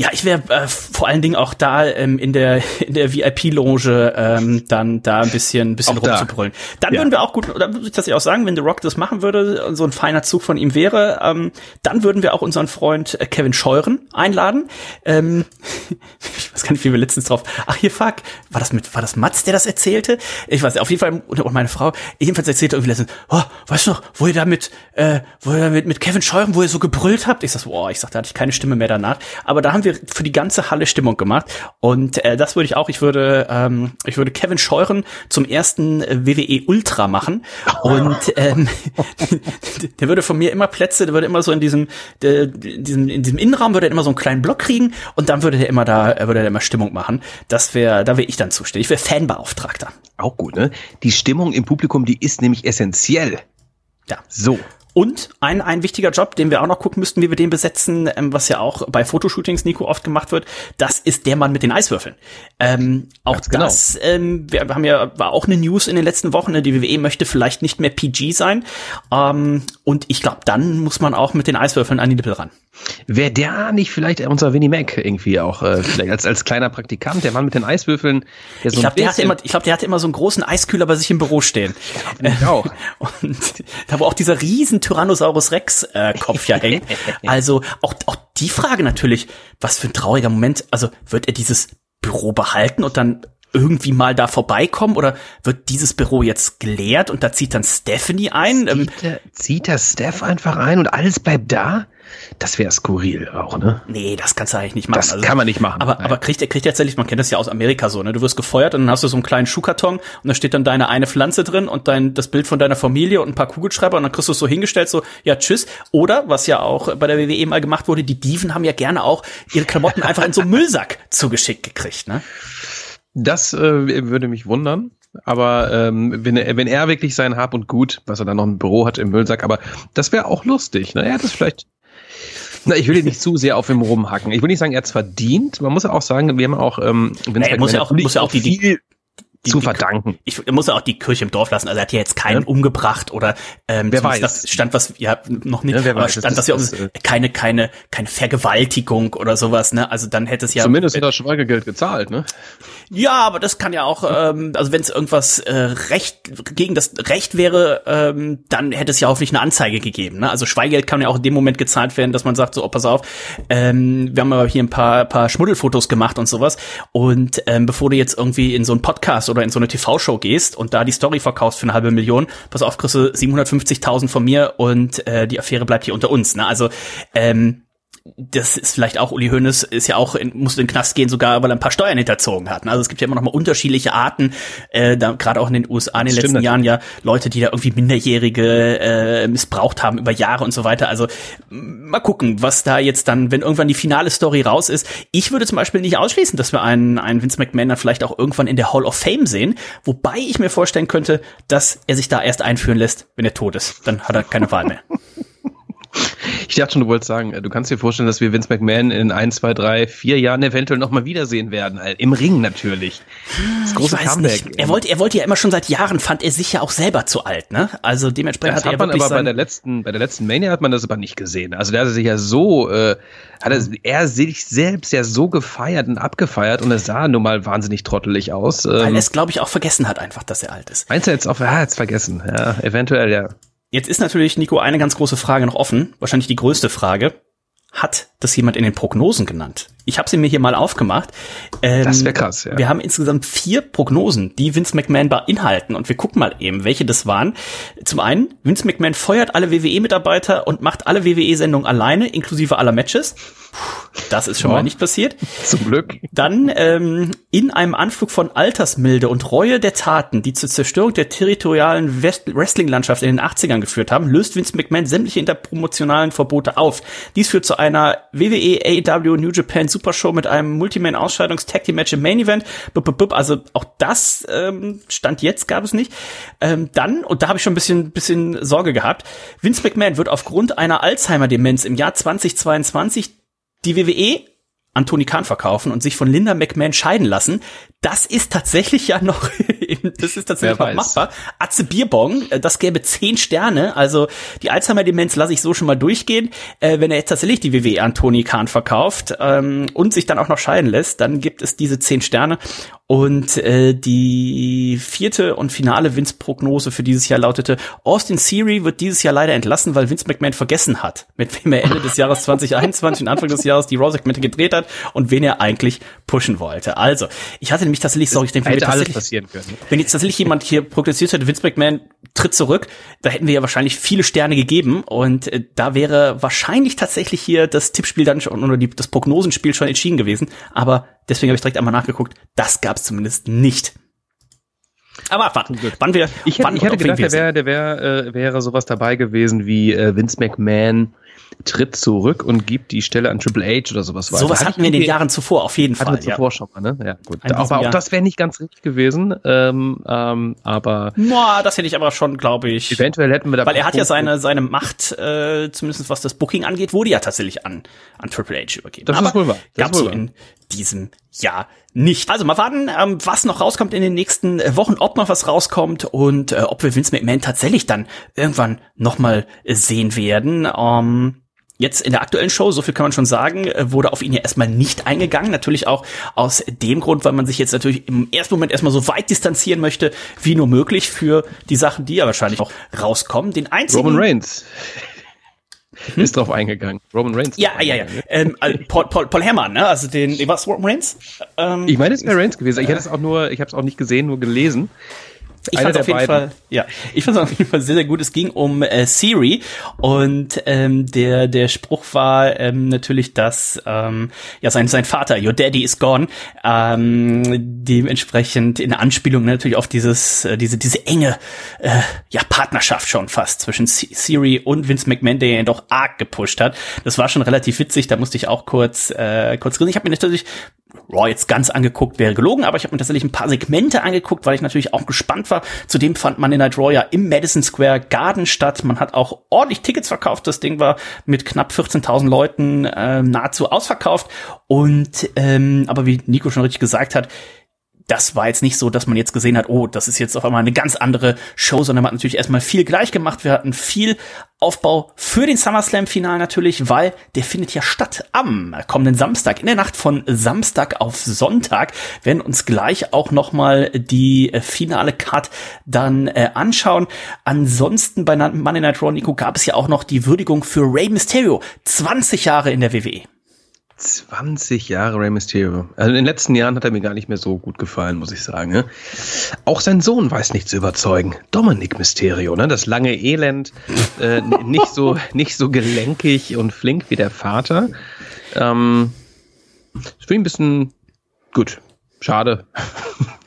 Ja, ich wäre äh, vor allen Dingen auch da ähm, in der in der VIP-Loge ähm, dann da ein bisschen ein bisschen auch rumzubrüllen. Dann ja. würden wir auch gut, oder würde ich das ja auch sagen, wenn The Rock das machen würde, so ein feiner Zug von ihm wäre, ähm, dann würden wir auch unseren Freund äh, Kevin Scheuren einladen. Ähm, ich weiß gar nicht, wie wir letztens drauf. Ach hier, fuck, war das mit war das Mats, der das erzählte? Ich weiß, auf jeden Fall und meine Frau jedenfalls erzählte irgendwie letztens, oh, weißt du noch, wo ihr da mit äh, wo ihr mit mit Kevin Scheuren, wo ihr so gebrüllt habt? Ich sag, boah, ich sag, da hatte ich keine Stimme mehr danach, aber da haben wir für die ganze Halle Stimmung gemacht. Und äh, das würde ich auch, ich würde, ähm, ich würde Kevin Scheuren zum ersten WWE Ultra machen. Und ähm, der würde von mir immer Plätze, der würde immer so in diesem, der, diesem, in diesem Innenraum würde er immer so einen kleinen Block kriegen und dann würde der immer da, würde er immer Stimmung machen. Das wäre, da wäre ich dann zuständig. Ich wäre Fanbeauftragter. Auch gut, ne? Die Stimmung im Publikum, die ist nämlich essentiell. Ja. So. Und ein, ein wichtiger Job, den wir auch noch gucken müssten, wie wir den besetzen, ähm, was ja auch bei Fotoshootings, Nico, oft gemacht wird, das ist der Mann mit den Eiswürfeln. Ähm, auch genau. das, ähm, wir haben ja, war auch eine News in den letzten Wochen, ne, die WWE möchte vielleicht nicht mehr PG sein. Ähm, und ich glaube, dann muss man auch mit den Eiswürfeln an die Nippel ran. Wäre der nicht vielleicht unser Winnie Mac irgendwie auch, äh, vielleicht als, als kleiner Praktikant, der Mann mit den Eiswürfeln? Der so ich glaube, der, hatte immer, ich glaub, der hatte immer so einen großen Eiskühler bei sich im Büro stehen. Ich auch. Und da wo auch dieser riesen Tyrannosaurus Rex äh, Kopf ja hängt. Also auch, auch die Frage natürlich, was für ein trauriger Moment. Also wird er dieses Büro behalten und dann irgendwie mal da vorbeikommen oder wird dieses Büro jetzt geleert und da zieht dann Stephanie ein? Zieht, ähm, er, zieht er Steph einfach ein und alles bleibt da? Das wäre skurril auch, ne? Nee, das kannst du eigentlich nicht machen. Das also, kann man nicht machen. Aber, aber kriegt er kriegt tatsächlich, man kennt das ja aus Amerika so, ne? Du wirst gefeuert und dann hast du so einen kleinen Schuhkarton und da steht dann deine eine Pflanze drin und dein das Bild von deiner Familie und ein paar Kugelschreiber und dann kriegst du es so hingestellt, so, ja, tschüss. Oder, was ja auch bei der WWE mal gemacht wurde, die Diven haben ja gerne auch ihre Klamotten einfach in so einen Müllsack zugeschickt gekriegt, ne? Das äh, würde mich wundern. Aber ähm, wenn, er, wenn er wirklich sein Hab und Gut, was er dann noch im Büro hat im Müllsack, aber das wäre auch lustig. Ne? Er hat es vielleicht na, ich will ihn nicht zu sehr auf ihm rumhacken. Ich will nicht sagen, er hat es verdient. Man muss ja auch sagen, wir haben auch, ähm, wenn nee, muss, ja auch muss ja auch die, viel die, zu die, verdanken. Ich muss auch die Kirche im Dorf lassen. Also er hat ja jetzt keinen ja. umgebracht oder ähm, wer weiß. Das stand was ja noch nicht, ja, wer aber weiß, stand das, ja das, keine keine keine Vergewaltigung oder sowas. Ne? Also dann hätte es ja zumindest hat er Schweigegeld gezahlt. Ne? Ja, aber das kann ja auch, ähm, also wenn es irgendwas äh, recht gegen das Recht wäre, ähm, dann hätte es ja hoffentlich eine Anzeige gegeben. Ne? Also Schweigegeld kann ja auch in dem Moment gezahlt werden, dass man sagt, so, oh, pass auf, ähm, wir haben aber hier ein paar paar Schmuddelfotos gemacht und sowas. Und ähm, bevor du jetzt irgendwie in so einen Podcast oder in so eine TV-Show gehst und da die Story verkaufst für eine halbe Million, pass auf, kriegst du 750.000 von mir und äh, die Affäre bleibt hier unter uns. Ne? Also ähm, das ist vielleicht auch, Uli Hoeneß ist ja auch, in, musste in den Knast gehen, sogar weil er ein paar Steuern hinterzogen hat. Also es gibt ja immer noch mal unterschiedliche Arten, äh, da gerade auch in den USA in den das letzten Jahren ja Leute, die da irgendwie Minderjährige äh, missbraucht haben über Jahre und so weiter. Also mal gucken, was da jetzt dann, wenn irgendwann die finale Story raus ist. Ich würde zum Beispiel nicht ausschließen, dass wir einen, einen Vince McMahon dann vielleicht auch irgendwann in der Hall of Fame sehen, wobei ich mir vorstellen könnte, dass er sich da erst einführen lässt, wenn er tot ist. Dann hat er keine Wahl mehr. Ich dachte schon, du wolltest sagen, äh, du kannst dir vorstellen, dass wir Vince McMahon in ein, zwei, drei, vier Jahren eventuell nochmal wiedersehen werden. Äh, Im Ring natürlich. Das große Comeback. Nicht. Er wollte, er wollte ja immer schon seit Jahren, fand er sich ja auch selber zu alt, ne? Also dementsprechend das hat, hat er man aber bei der letzten, bei der letzten Mania hat man das aber nicht gesehen. Also der hat sich ja so, äh, hat er, er sich selbst ja so gefeiert und abgefeiert und es sah nun mal wahnsinnig trottelig aus. Weil ähm, er es, glaube ich, auch vergessen hat einfach, dass er alt ist. Meinst du jetzt auch, er hat es vergessen? Ja, eventuell, ja. Jetzt ist natürlich, Nico, eine ganz große Frage noch offen. Wahrscheinlich die größte Frage. Hat das jemand in den Prognosen genannt? Ich habe sie mir hier mal aufgemacht. Ähm, das wäre krass, ja. Wir haben insgesamt vier Prognosen, die Vince McMahon beinhalten. Und wir gucken mal eben, welche das waren. Zum einen, Vince McMahon feuert alle WWE-Mitarbeiter und macht alle WWE-Sendungen alleine, inklusive aller Matches. Das ist schon ja. mal nicht passiert. Zum Glück. Dann ähm, in einem Anflug von Altersmilde und Reue der Taten, die zur Zerstörung der territorialen Wrestling-Landschaft in den 80ern geführt haben, löst Vince McMahon sämtliche interpromotionalen Verbote auf. Dies führt zu einer WWE, AEW, New Japan Super Show mit einem Multiman-Ausscheidungs-Tag-Team-Match im Main Event. Also auch das ähm, stand jetzt gab es nicht. Ähm, dann, und da habe ich schon ein bisschen, bisschen Sorge gehabt, Vince McMahon wird aufgrund einer Alzheimer-Demenz im Jahr 2022 die WWE an Tony Khan verkaufen und sich von Linda McMahon scheiden lassen, das ist tatsächlich ja noch, das ist tatsächlich noch machbar. Atze Bierbong, äh, das gäbe zehn Sterne, also die Alzheimer-Demenz lasse ich so schon mal durchgehen. Äh, wenn er jetzt tatsächlich die WWE an Tony Khan verkauft ähm, und sich dann auch noch scheiden lässt, dann gibt es diese zehn Sterne. Und äh, die vierte und finale Vince-Prognose für dieses Jahr lautete, Austin Theory wird dieses Jahr leider entlassen, weil Vince McMahon vergessen hat, mit wem er Ende des Jahres 2021 und Anfang des Jahres die Raw-Segmente gedreht hat und wen er eigentlich pushen wollte. Also, ich hatte nämlich tatsächlich, sorry, ich denke, wenn, alles passieren können. wenn jetzt tatsächlich jemand hier prognostiziert hätte, Vince McMahon tritt zurück, da hätten wir ja wahrscheinlich viele Sterne gegeben und äh, da wäre wahrscheinlich tatsächlich hier das Tippspiel dann schon oder die, das Prognosenspiel schon entschieden gewesen. Aber deswegen habe ich direkt einmal nachgeguckt, das gab es zumindest nicht. Aber warten, wann wir, ich hätte, wann ich hätte gedacht, der wäre, der wäre, äh, wäre sowas dabei gewesen wie äh, Vince McMahon tritt zurück und gibt die Stelle an Triple H oder sowas weiter. Sowas hatten wir in den Jahren zuvor, auf jeden Fall. Hatten wir zuvor ja. schon mal, ne? Ja, gut. Aber auch das wäre nicht ganz richtig gewesen, ähm, ähm, aber. Boah, das hätte ich aber schon, glaube ich. Eventuell hätten wir da. Weil er hat ja seine, seine Macht, äh, zumindest was das Booking angeht, wurde ja tatsächlich an, an Triple H übergeben. Das aber ist wohl wahr. Das gab's so in diesem Jahr nicht. Also mal warten, ähm, was noch rauskommt in den nächsten äh, Wochen, ob noch was rauskommt und äh, ob wir Vince McMahon tatsächlich dann irgendwann nochmal sehen werden. Ähm, Jetzt in der aktuellen Show, so viel kann man schon sagen, äh, wurde auf ihn ja erstmal nicht eingegangen. Natürlich auch aus dem Grund, weil man sich jetzt natürlich im ersten Moment erstmal so weit distanzieren möchte, wie nur möglich für die Sachen, die ja wahrscheinlich auch rauskommen. Den einzigen. Roman Reigns. Hm? Ist drauf eingegangen. Roman Reigns. Ja, ja, ja. Ähm, also Paul, Paul, Paul Herrmann, ne? Also den, was Roman Reigns? Ähm, ich meine, es wäre Reigns gewesen. Ich hätte es auch nur, ich habe es auch nicht gesehen, nur gelesen. Ich fand auf jeden beiden. Fall, ja, ich fand es auf jeden Fall sehr, sehr gut. Es ging um äh, Siri und ähm, der der Spruch war ähm, natürlich, dass ähm, ja sein sein Vater, Your Daddy is gone, ähm, dementsprechend in Anspielung natürlich auf dieses äh, diese diese enge äh, ja Partnerschaft schon fast zwischen Siri und Vince McMahon, der ihn doch arg gepusht hat. Das war schon relativ witzig. Da musste ich auch kurz äh, kurz reden. Ich habe mir natürlich Raw jetzt ganz angeguckt wäre gelogen, aber ich habe mir tatsächlich ein paar Segmente angeguckt, weil ich natürlich auch gespannt war. Zudem fand Monday Night Raw ja im Madison Square Garden statt. Man hat auch ordentlich Tickets verkauft. Das Ding war mit knapp 14.000 Leuten äh, nahezu ausverkauft. Und ähm, aber wie Nico schon richtig gesagt hat, das war jetzt nicht so, dass man jetzt gesehen hat, oh, das ist jetzt auf einmal eine ganz andere Show, sondern man hat natürlich erstmal viel gleich gemacht. Wir hatten viel Aufbau für den SummerSlam-Final natürlich, weil der findet ja statt am kommenden Samstag. In der Nacht von Samstag auf Sonntag werden uns gleich auch nochmal die äh, finale Card dann äh, anschauen. Ansonsten bei Monday Night Raw, Nico, gab es ja auch noch die Würdigung für Rey Mysterio. 20 Jahre in der WWE. 20 Jahre Rey Mysterio. Also in den letzten Jahren hat er mir gar nicht mehr so gut gefallen, muss ich sagen. Ne? Auch sein Sohn weiß nicht zu überzeugen. Dominic Mysterio, ne? das lange Elend, äh, nicht so nicht so gelenkig und flink wie der Vater. Ähm, ist für ihn ein bisschen gut. Schade.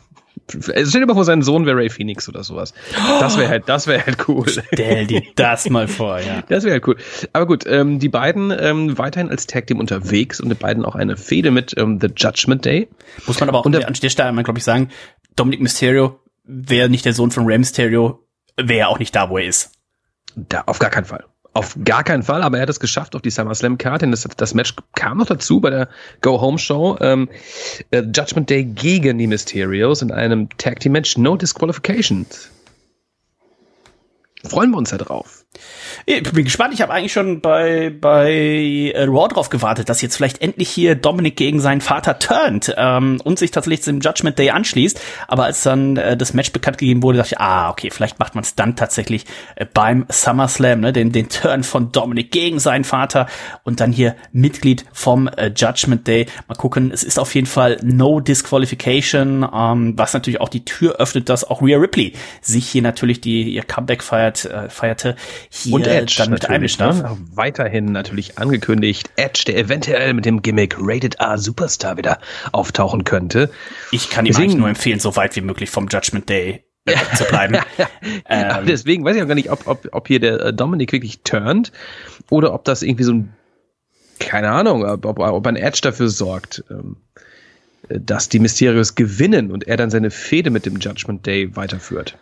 Also stell dir mal vor, sein Sohn wäre Ray Phoenix oder sowas. Das wäre halt, das wäre halt cool. Stell dir das mal vor, ja. Das wäre halt cool. Aber gut, ähm, die beiden ähm, weiterhin als Tag Team unterwegs und die beiden auch eine Fehde mit ähm, The Judgment Day. Muss man aber auch an der Stelle, glaube ich, sagen, Dominic Mysterio wäre nicht der Sohn von Ray Mysterio, wäre auch nicht da, wo er ist. Da, auf gar keinen Fall. Auf gar keinen Fall, aber er hat es geschafft auf die SummerSlam-Karte. Das, das Match kam noch dazu bei der Go-Home-Show. Ähm, äh, Judgment Day gegen die Mysterios in einem Tag-Team-Match. No Disqualifications. Freuen wir uns ja drauf. Ich bin gespannt. Ich habe eigentlich schon bei bei äh, Raw drauf gewartet, dass jetzt vielleicht endlich hier Dominic gegen seinen Vater turnt ähm, und sich tatsächlich zum Judgment Day anschließt. Aber als dann äh, das Match bekannt gegeben wurde, dachte ich, ah, okay, vielleicht macht man es dann tatsächlich äh, beim SummerSlam, ne, den den Turn von Dominic gegen seinen Vater und dann hier Mitglied vom äh, Judgment Day. Mal gucken. Es ist auf jeden Fall No Disqualification, ähm, was natürlich auch die Tür öffnet, dass auch Rhea Ripley sich hier natürlich die ihr Comeback feiert äh, feierte hier und Edge dann mit einem ne? Weiterhin natürlich angekündigt, Edge, der eventuell mit dem Gimmick Rated R Superstar wieder auftauchen könnte. Ich kann ihm eigentlich nur empfehlen, so weit wie möglich vom Judgment Day äh, zu bleiben. ähm, deswegen weiß ich auch gar nicht, ob, ob, ob hier der äh, Dominik wirklich turnt oder ob das irgendwie so ein, keine Ahnung, ob, ob, ob ein Edge dafür sorgt, ähm, dass die Mysterios gewinnen und er dann seine Fehde mit dem Judgment Day weiterführt.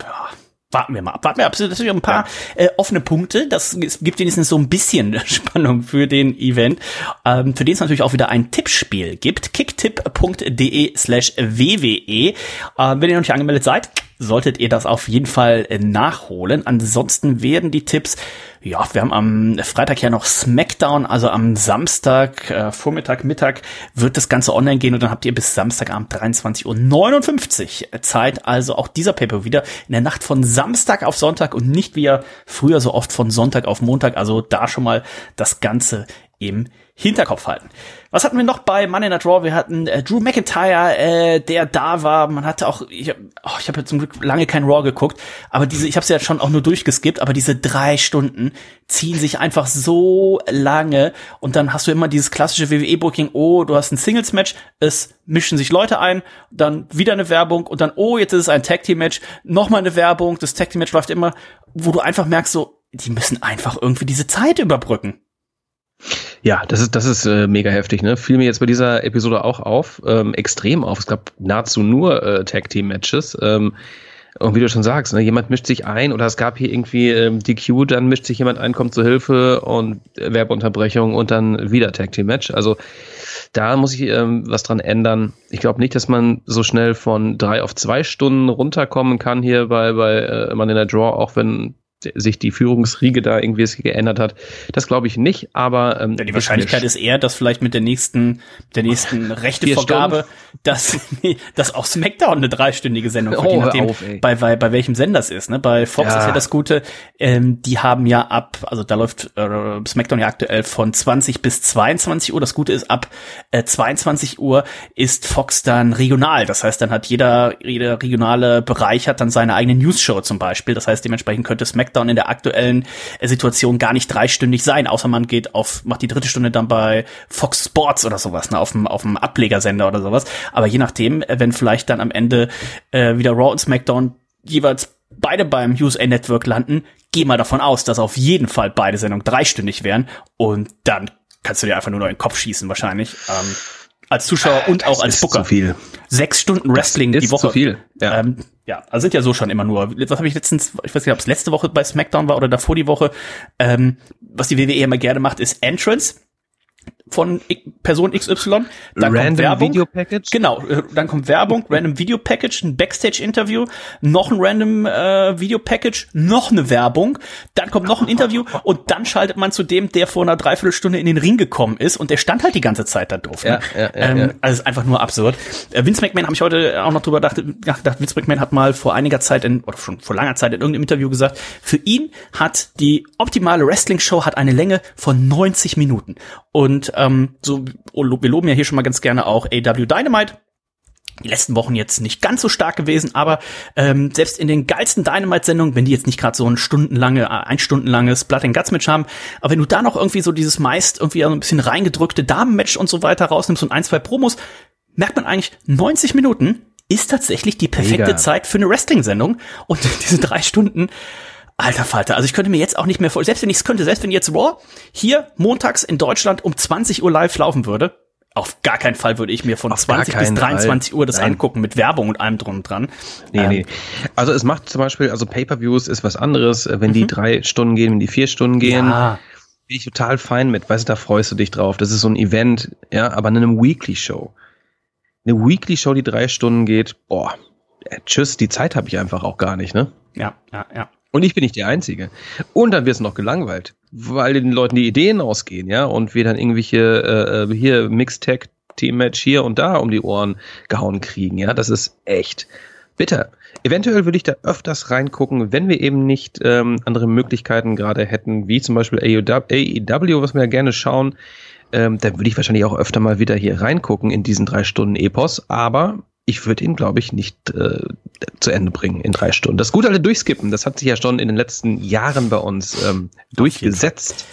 Ja, warten wir mal ab. Warten wir ab. Es sind natürlich ein paar ja. äh, offene Punkte. Das gibt wenigstens so ein bisschen Spannung für den Event, ähm, für den es natürlich auch wieder ein Tippspiel gibt. kicktipp.de slash wwe. Äh, wenn ihr noch nicht angemeldet seid, solltet ihr das auf jeden Fall äh, nachholen. Ansonsten werden die Tipps, ja, wir haben am Freitag ja noch Smackdown, also am Samstag, äh, Vormittag, Mittag wird das Ganze online gehen und dann habt ihr bis Samstagabend 23.59 Uhr Zeit. Also auch dieser Paper wieder in der Nacht von Samstag auf Sonntag und nicht wie ja früher so oft von Sonntag auf Montag. Also da schon mal das Ganze im Hinterkopf halten. Was hatten wir noch bei Money Night Raw? Wir hatten äh, Drew McIntyre, äh, der da war. Man hatte auch, ich habe oh, ich hab ja zum Glück lange kein Raw geguckt, aber diese, ich habe es ja schon auch nur durchgeskippt, aber diese drei Stunden ziehen sich einfach so lange und dann hast du immer dieses klassische WWE-Booking, oh, du hast ein Singles-Match, es mischen sich Leute ein, dann wieder eine Werbung und dann, oh, jetzt ist es ein Tag-Team-Match, nochmal eine Werbung, das Tag-Team-Match läuft immer, wo du einfach merkst, so, die müssen einfach irgendwie diese Zeit überbrücken. Ja, das ist, das ist äh, mega heftig, ne? Fiel mir jetzt bei dieser Episode auch auf, ähm, extrem auf. Es gab nahezu nur äh, Tag-Team-Matches. Ähm, und wie du schon sagst, ne, jemand mischt sich ein oder es gab hier irgendwie ähm, DQ, dann mischt sich jemand ein, kommt zur Hilfe und äh, Werbeunterbrechung und dann wieder Tag Team Match. Also da muss ich ähm, was dran ändern. Ich glaube nicht, dass man so schnell von drei auf zwei Stunden runterkommen kann hier bei, bei äh, man in der Draw, auch wenn sich die Führungsriege da irgendwie geändert hat. Das glaube ich nicht, aber ähm, ja, die Wahrscheinlichkeit ist eher, dass vielleicht mit der nächsten, der nächsten Rechtevergabe, dass, dass auch SmackDown eine dreistündige Sendung wird, oh, je nachdem, auf, bei, bei, bei welchem Sender es ist. Ne? Bei Fox ja. ist ja das Gute, ähm, die haben ja ab, also da läuft äh, SmackDown ja aktuell von 20 bis 22 Uhr. Das Gute ist, ab äh, 22 Uhr ist Fox dann regional. Das heißt, dann hat jeder, jeder regionale Bereich hat dann seine eigene News-Show zum Beispiel. Das heißt, dementsprechend könnte SmackDown SmackDown in der aktuellen äh, Situation gar nicht dreistündig sein, außer man geht auf, macht die dritte Stunde dann bei Fox Sports oder sowas, ne, auf dem, auf dem Ablegersender oder sowas. Aber je nachdem, äh, wenn vielleicht dann am Ende äh, wieder Raw und SmackDown jeweils beide beim USA Network landen, geh mal davon aus, dass auf jeden Fall beide Sendungen dreistündig wären und dann kannst du dir einfach nur noch in den Kopf schießen wahrscheinlich. Ähm, als Zuschauer und auch als Booker. Zu viel. Sechs Stunden Wrestling die Woche. Zu viel. Ja. Ähm, ja, also sind ja so schon immer nur. Was habe ich letztens, ich weiß nicht, ob es letzte Woche bei SmackDown war oder davor die Woche. Ähm, was die WWE immer gerne macht, ist Entrance von Person XY. Dann Random kommt Werbung. Video Package. Genau, äh, dann kommt Werbung, Random Video Package, ein Backstage Interview, noch ein Random äh, Video Package, noch eine Werbung, dann kommt noch ein Interview und dann schaltet man zu dem, der vor einer Dreiviertelstunde in den Ring gekommen ist und der stand halt die ganze Zeit da doof. Ne? Ja, ja, ja, ähm, ja. Also ist einfach nur absurd. Äh, Vince McMahon habe ich heute auch noch drüber gedacht, gedacht, Vince McMahon hat mal vor einiger Zeit in, oder schon vor langer Zeit in irgendeinem Interview gesagt, für ihn hat die optimale Wrestling Show hat eine Länge von 90 Minuten und ähm, so, wir loben ja hier schon mal ganz gerne auch AW Dynamite. Die letzten Wochen jetzt nicht ganz so stark gewesen, aber ähm, selbst in den geilsten Dynamite-Sendungen, wenn die jetzt nicht gerade so ein stundenlange, äh, ein stundenlanges Blood and Guts Match haben, aber wenn du da noch irgendwie so dieses meist irgendwie so ein bisschen reingedrückte Damenmatch und so weiter rausnimmst und ein, zwei Promos, merkt man eigentlich, 90 Minuten ist tatsächlich die perfekte Mega. Zeit für eine Wrestling-Sendung und diese drei Stunden Alter Falter, also ich könnte mir jetzt auch nicht mehr vor, selbst wenn ich es könnte, selbst wenn jetzt Raw hier montags in Deutschland um 20 Uhr live laufen würde, auf gar keinen Fall würde ich mir von Auf 20 bis 23 Fall. Uhr das Nein. angucken mit Werbung und allem drum und dran. Nee, ähm. nee. Also es macht zum Beispiel, also Pay-Per-Views ist was anderes, äh, wenn mhm. die drei Stunden gehen, wenn die vier Stunden gehen. Ja. Bin ich total fein mit, weißt du, da freust du dich drauf. Das ist so ein Event, ja, aber in einem Weekly-Show. Eine Weekly-Show, die drei Stunden geht, boah, äh, tschüss, die Zeit habe ich einfach auch gar nicht, ne? Ja, ja, ja. Und ich bin nicht der Einzige. Und dann wirst du noch gelangweilt, weil den Leuten die Ideen ausgehen, ja, und wir dann irgendwelche äh, äh hier Mixtag Team-Match hier und da um die Ohren gehauen kriegen, ja. Das ist echt bitter. Eventuell würde ich da öfters reingucken, wenn wir eben nicht ähm, andere Möglichkeiten gerade hätten, wie zum Beispiel AEW, was wir ja gerne schauen. Ähm, dann würde ich wahrscheinlich auch öfter mal wieder hier reingucken in diesen drei Stunden Epos. Aber ich würde ihn, glaube ich, nicht äh, zu Ende bringen in drei Stunden. Das gut alle durchskippen, das hat sich ja schon in den letzten Jahren bei uns ähm, durchgesetzt.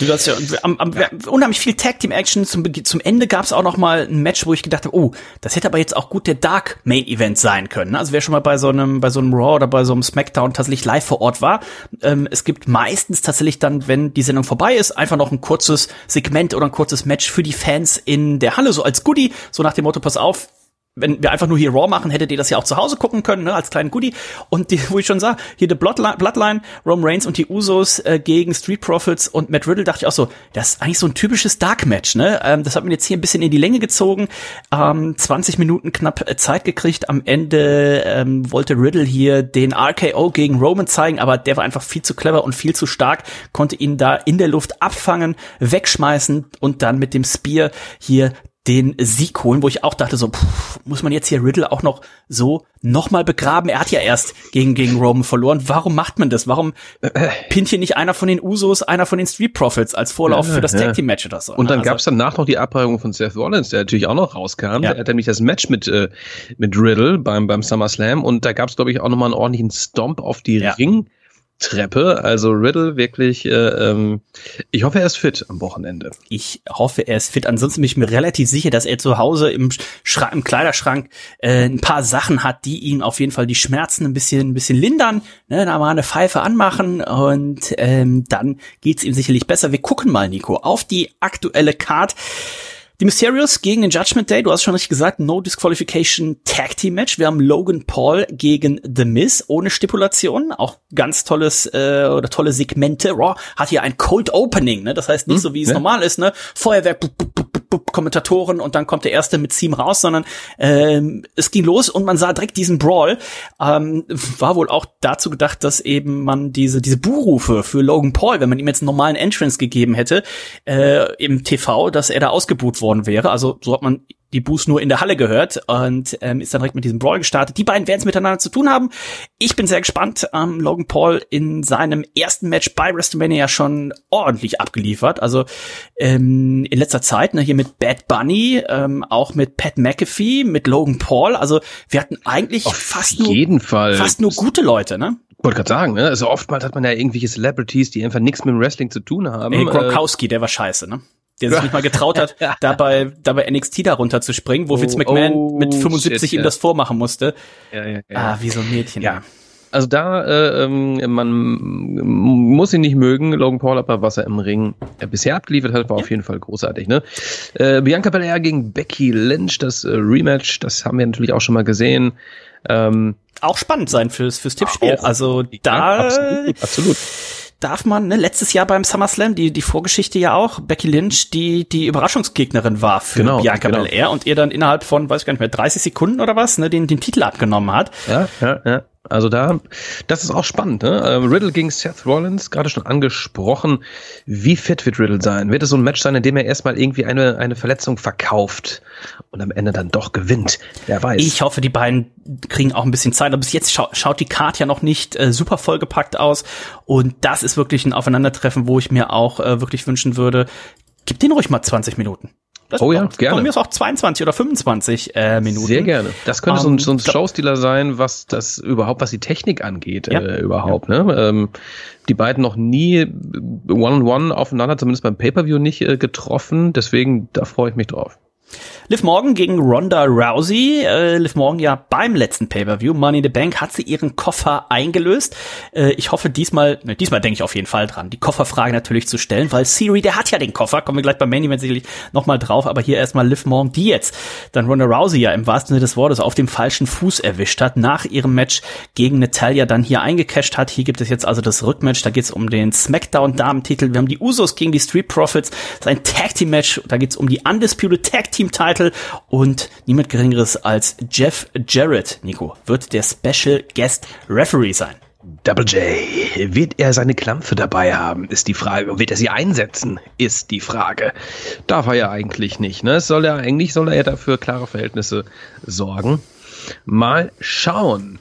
Du hast ja, am, am, ja. unheimlich viel Tag Team Action. Zum, zum Ende gab es auch noch mal ein Match, wo ich gedacht habe, oh, das hätte aber jetzt auch gut der Dark Main Event sein können. Also wer schon mal bei so einem bei so einem Raw oder bei so einem Smackdown tatsächlich live vor Ort war, ähm, es gibt meistens tatsächlich dann, wenn die Sendung vorbei ist, einfach noch ein kurzes Segment oder ein kurzes Match für die Fans in der Halle, so als Goodie, so nach dem Motto, pass auf, wenn wir einfach nur hier Raw machen, hättet ihr das ja auch zu Hause gucken können, ne, als kleinen Goodie. Und die, wo ich schon sah, hier die Bloodline, Bloodline Rome Reigns und die Usos äh, gegen Street Profits und Matt Riddle, dachte ich auch so, das ist eigentlich so ein typisches Dark-Match, ne? Ähm, das hat man jetzt hier ein bisschen in die Länge gezogen, ähm, 20 Minuten knapp äh, Zeit gekriegt. Am Ende ähm, wollte Riddle hier den RKO gegen Roman zeigen, aber der war einfach viel zu clever und viel zu stark, konnte ihn da in der Luft abfangen, wegschmeißen und dann mit dem Spear hier den Sieg holen, wo ich auch dachte, so pff, muss man jetzt hier Riddle auch noch so nochmal begraben? Er hat ja erst gegen gegen Roman verloren. Warum macht man das? Warum pinnt hier nicht einer von den Usos, einer von den Street Profits als Vorlauf ja, für das ja. Tag Team Match oder so? Und dann also, gab's danach noch die Abreibung von Seth Rollins, der natürlich auch noch rauskam. Ja. Er hat nämlich das Match mit äh, mit Riddle beim beim SummerSlam und da gab's glaube ich auch nochmal einen ordentlichen Stomp auf die. Ring Treppe. Also Riddle wirklich, äh, ähm, ich hoffe, er ist fit am Wochenende. Ich hoffe, er ist fit. Ansonsten bin ich mir relativ sicher, dass er zu Hause im, Schrank, im Kleiderschrank äh, ein paar Sachen hat, die ihn auf jeden Fall die Schmerzen ein bisschen, ein bisschen lindern. Ne, da mal eine Pfeife anmachen und ähm, dann geht's ihm sicherlich besser. Wir gucken mal, Nico, auf die aktuelle Card. Die Mysterios gegen den Judgment Day, du hast schon richtig gesagt, No Disqualification Tag Team Match. Wir haben Logan Paul gegen The Miz ohne Stipulation. Auch ganz tolles äh, oder tolle Segmente. Raw hat hier ein Cold Opening, ne? Das heißt nicht hm, so wie es ne? normal ist, ne? Feuerwerk, bup, bup, bup, Kommentatoren und dann kommt der erste mit Team raus, sondern ähm, es ging los und man sah direkt diesen Brawl. Ähm, war wohl auch dazu gedacht, dass eben man diese diese Buhrufe für Logan Paul, wenn man ihm jetzt einen normalen Entrance gegeben hätte äh, im TV, dass er da ausgebuht worden wäre. Also so hat man die Boos nur in der Halle gehört und ähm, ist dann direkt mit diesem Brawl gestartet. Die beiden werden es miteinander zu tun haben. Ich bin sehr gespannt. Ähm, Logan Paul in seinem ersten Match bei WrestleMania schon ordentlich abgeliefert. Also ähm, in letzter Zeit, ne, hier mit Bad Bunny, ähm, auch mit Pat McAfee, mit Logan Paul. Also wir hatten eigentlich Auf fast jeden nur Fall. fast nur gute Leute, ne? wollte gerade sagen, ne? Also oftmals hat man ja irgendwelche Celebrities, die einfach nichts mit dem Wrestling zu tun haben. Ey, Gronkowski, äh, der war scheiße, ne? Der sich nicht mal getraut hat, dabei, dabei NXT darunter zu springen, wo oh, Vince McMahon oh, mit 75 shit, ihm ja. das vormachen musste. Ja, ja. Ah, wie so ein Mädchen. Ja. Also da, äh, ähm, man muss ihn nicht mögen, Logan Paul, aber was er im Ring bisher abgeliefert hat, war auf jeden Fall großartig. Ne? Äh, Bianca Belair gegen Becky Lynch, das äh, Rematch, das haben wir natürlich auch schon mal gesehen. Ähm, auch spannend sein fürs, fürs Tippspiel. Auch, also da, absolut, absolut darf man, ne, letztes Jahr beim SummerSlam, die, die Vorgeschichte ja auch, Becky Lynch, die, die Überraschungsgegnerin war für Genau, Bianca genau. Belair und ihr dann innerhalb von, weiß ich gar nicht mehr, 30 Sekunden oder was, ne, den, den Titel abgenommen hat. Ja, ja, ja. Also da, das ist auch spannend. Ne? Ähm, Riddle gegen Seth Rollins, gerade schon angesprochen. Wie fit wird Riddle sein? Wird es so ein Match sein, in dem er erstmal irgendwie eine, eine Verletzung verkauft und am Ende dann doch gewinnt? Wer weiß. Ich hoffe, die beiden kriegen auch ein bisschen Zeit. Aber bis jetzt schau schaut die Card ja noch nicht äh, super vollgepackt aus. Und das ist wirklich ein Aufeinandertreffen, wo ich mir auch äh, wirklich wünschen würde, gib den ruhig mal 20 Minuten. Das Oh ja, gerne. Von mir ist auch 22 oder 25 äh, Minuten. Sehr gerne. Das könnte so ein, so ein Showstealer sein, was das überhaupt, was die Technik angeht, Ja. äh, überhaupt. Ne? Ähm, die beiden noch nie One-on-One aufeinander, zumindest beim Pay-Per-View nicht äh, getroffen. Deswegen, da freue ich mich drauf. Liv Morgan gegen Ronda Rousey. Äh, Liv Morgan ja beim letzten Pay-Per-View, Money in the Bank, hat sie ihren Koffer eingelöst. Äh, ich hoffe diesmal, ne, diesmal denke ich auf jeden Fall dran, die Kofferfrage natürlich zu stellen, weil Siri, der hat ja den Koffer, kommen wir gleich beim Main Event sicherlich nochmal drauf, aber hier erstmal Liv Morgan, die jetzt dann Ronda Rousey ja im wahrsten Sinne des Wortes auf dem falschen Fuß erwischt hat, nach ihrem Match gegen Natalia dann hier eingecasht hat. Hier gibt es jetzt also das Rückmatch, da geht es um den Smackdown-Damentitel. Wir haben die Usos gegen die Street Profits, das ist ein Tag-Team-Match, da geht es um die Undisputed Tag-Team-Title und niemand geringeres als Jeff Jarrett, Nico, wird der Special Guest Referee sein. Double J, wird er seine Klampfe dabei haben, ist die Frage. Wird er sie einsetzen, ist die Frage. Darf er ja eigentlich nicht. Ne? Soll er, eigentlich soll er ja dafür klare Verhältnisse sorgen. Mal schauen.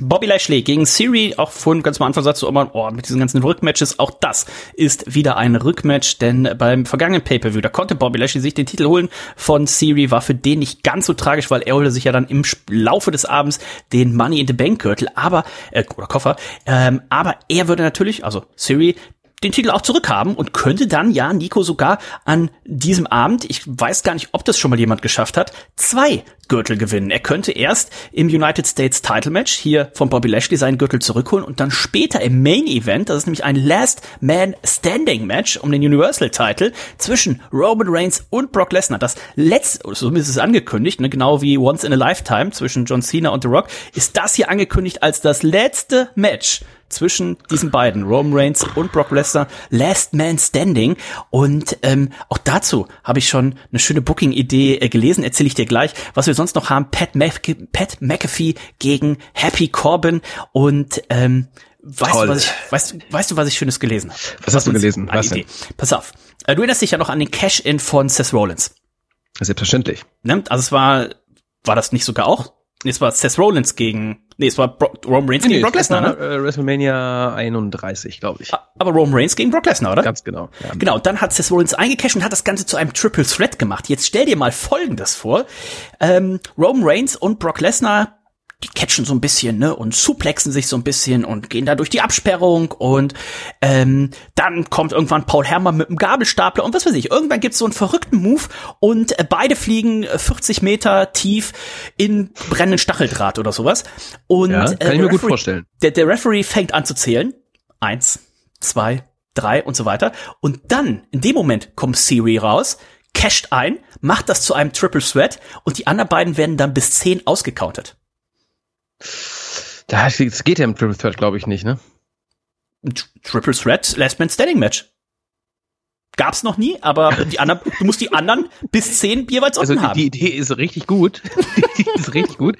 Bobby Lashley gegen Siri, auch vorhin ganz am Anfang sagst du immer, oh, mit diesen ganzen Rückmatches, auch das ist wieder ein Rückmatch, denn beim vergangenen Pay-Per-View, da konnte Bobby Lashley sich den Titel holen von Siri, war für den nicht ganz so tragisch, weil er holte sich ja dann im Laufe des Abends den Money in the Bank Gürtel, aber, äh, oder Koffer, ähm, aber er würde natürlich, also Siri, den Titel auch zurückhaben und könnte dann ja Nico sogar an diesem Abend, ich weiß gar nicht, ob das schon mal jemand geschafft hat, zwei Gürtel gewinnen. Er könnte erst im United States Title Match hier von Bobby Lashley seinen Gürtel zurückholen und dann später im Main Event, das ist nämlich ein Last Man Standing Match um den Universal Title zwischen Roman Reigns und Brock Lesnar. Das letzte, oder so ist es angekündigt, ne, genau wie Once in a Lifetime zwischen John Cena und The Rock, ist das hier angekündigt als das letzte Match zwischen diesen beiden, Roman Reigns und Brock Lesnar, Last Man Standing. Und ähm, auch dazu habe ich schon eine schöne Booking-Idee äh, gelesen, erzähle ich dir gleich. Was wir sonst noch haben, Pat, Mc Pat McAfee gegen Happy Corbin und ähm, weißt Toll. du, was ich, weißt, weißt du, was ich Schönes gelesen habe? Was hast du gelesen? Was denn? Pass auf. Äh, Du erinnerst dich ja noch an den Cash-In von Seth Rollins. Selbstverständlich. Ne? Also es war, war das nicht sogar auch? Nee, es war Seth Rollins gegen, nee, es war Brock, Roman Reigns gegen Brock Lesnar, ne? äh, WrestleMania 31, glaube ich. Aber Roman Reigns gegen Brock Lesnar, oder? Ganz genau. Ja. Genau, dann hat Seth Rollins eingecasht und hat das Ganze zu einem Triple Threat gemacht. Jetzt stell dir mal Folgendes vor. Ähm, Roman Reigns und Brock Lesnar, die catchen so ein bisschen, ne, und suplexen sich so ein bisschen und gehen da durch die Absperrung und ähm, dann kommt irgendwann Paul Herrmann mit einem Gabelstapler und was weiß ich. Irgendwann gibt's so einen verrückten Move und äh, beide fliegen äh, 40 Meter tief in brennenden Stacheldraht oder sowas. Und Ja, kann äh, ich mir der gut Referee- vorstellen. Der, der Referee fängt an zu zählen. Eins, zwei, drei und so weiter. Und dann, in dem Moment, kommt Siri raus, casht ein, macht das zu einem Triple Threat und die anderen beiden werden dann bis zehn ausgecountet. Da, das geht ja im Triple Threat, glaube ich, nicht, ne? Triple Threat Last Man Standing Match. Gab's noch nie, aber die anderen, du musst die anderen bis zehn jeweils Also unten die, haben. die Idee ist richtig gut. die Idee ist richtig gut.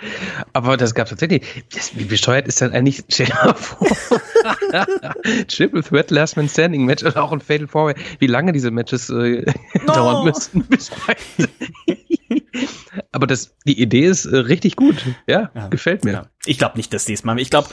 Aber das gab tatsächlich. Das, wie bescheuert ist dann eigentlich, stell dir vor. Triple Threat Last Man Standing Match oder auch ein Fatal Four Wie lange diese Matches äh, dauern müssten. Bis beide- Aber das, die Idee ist äh, richtig gut. Ja, gefällt mir. Ja. Ich glaube nicht, dass diesmal. Ich glaube,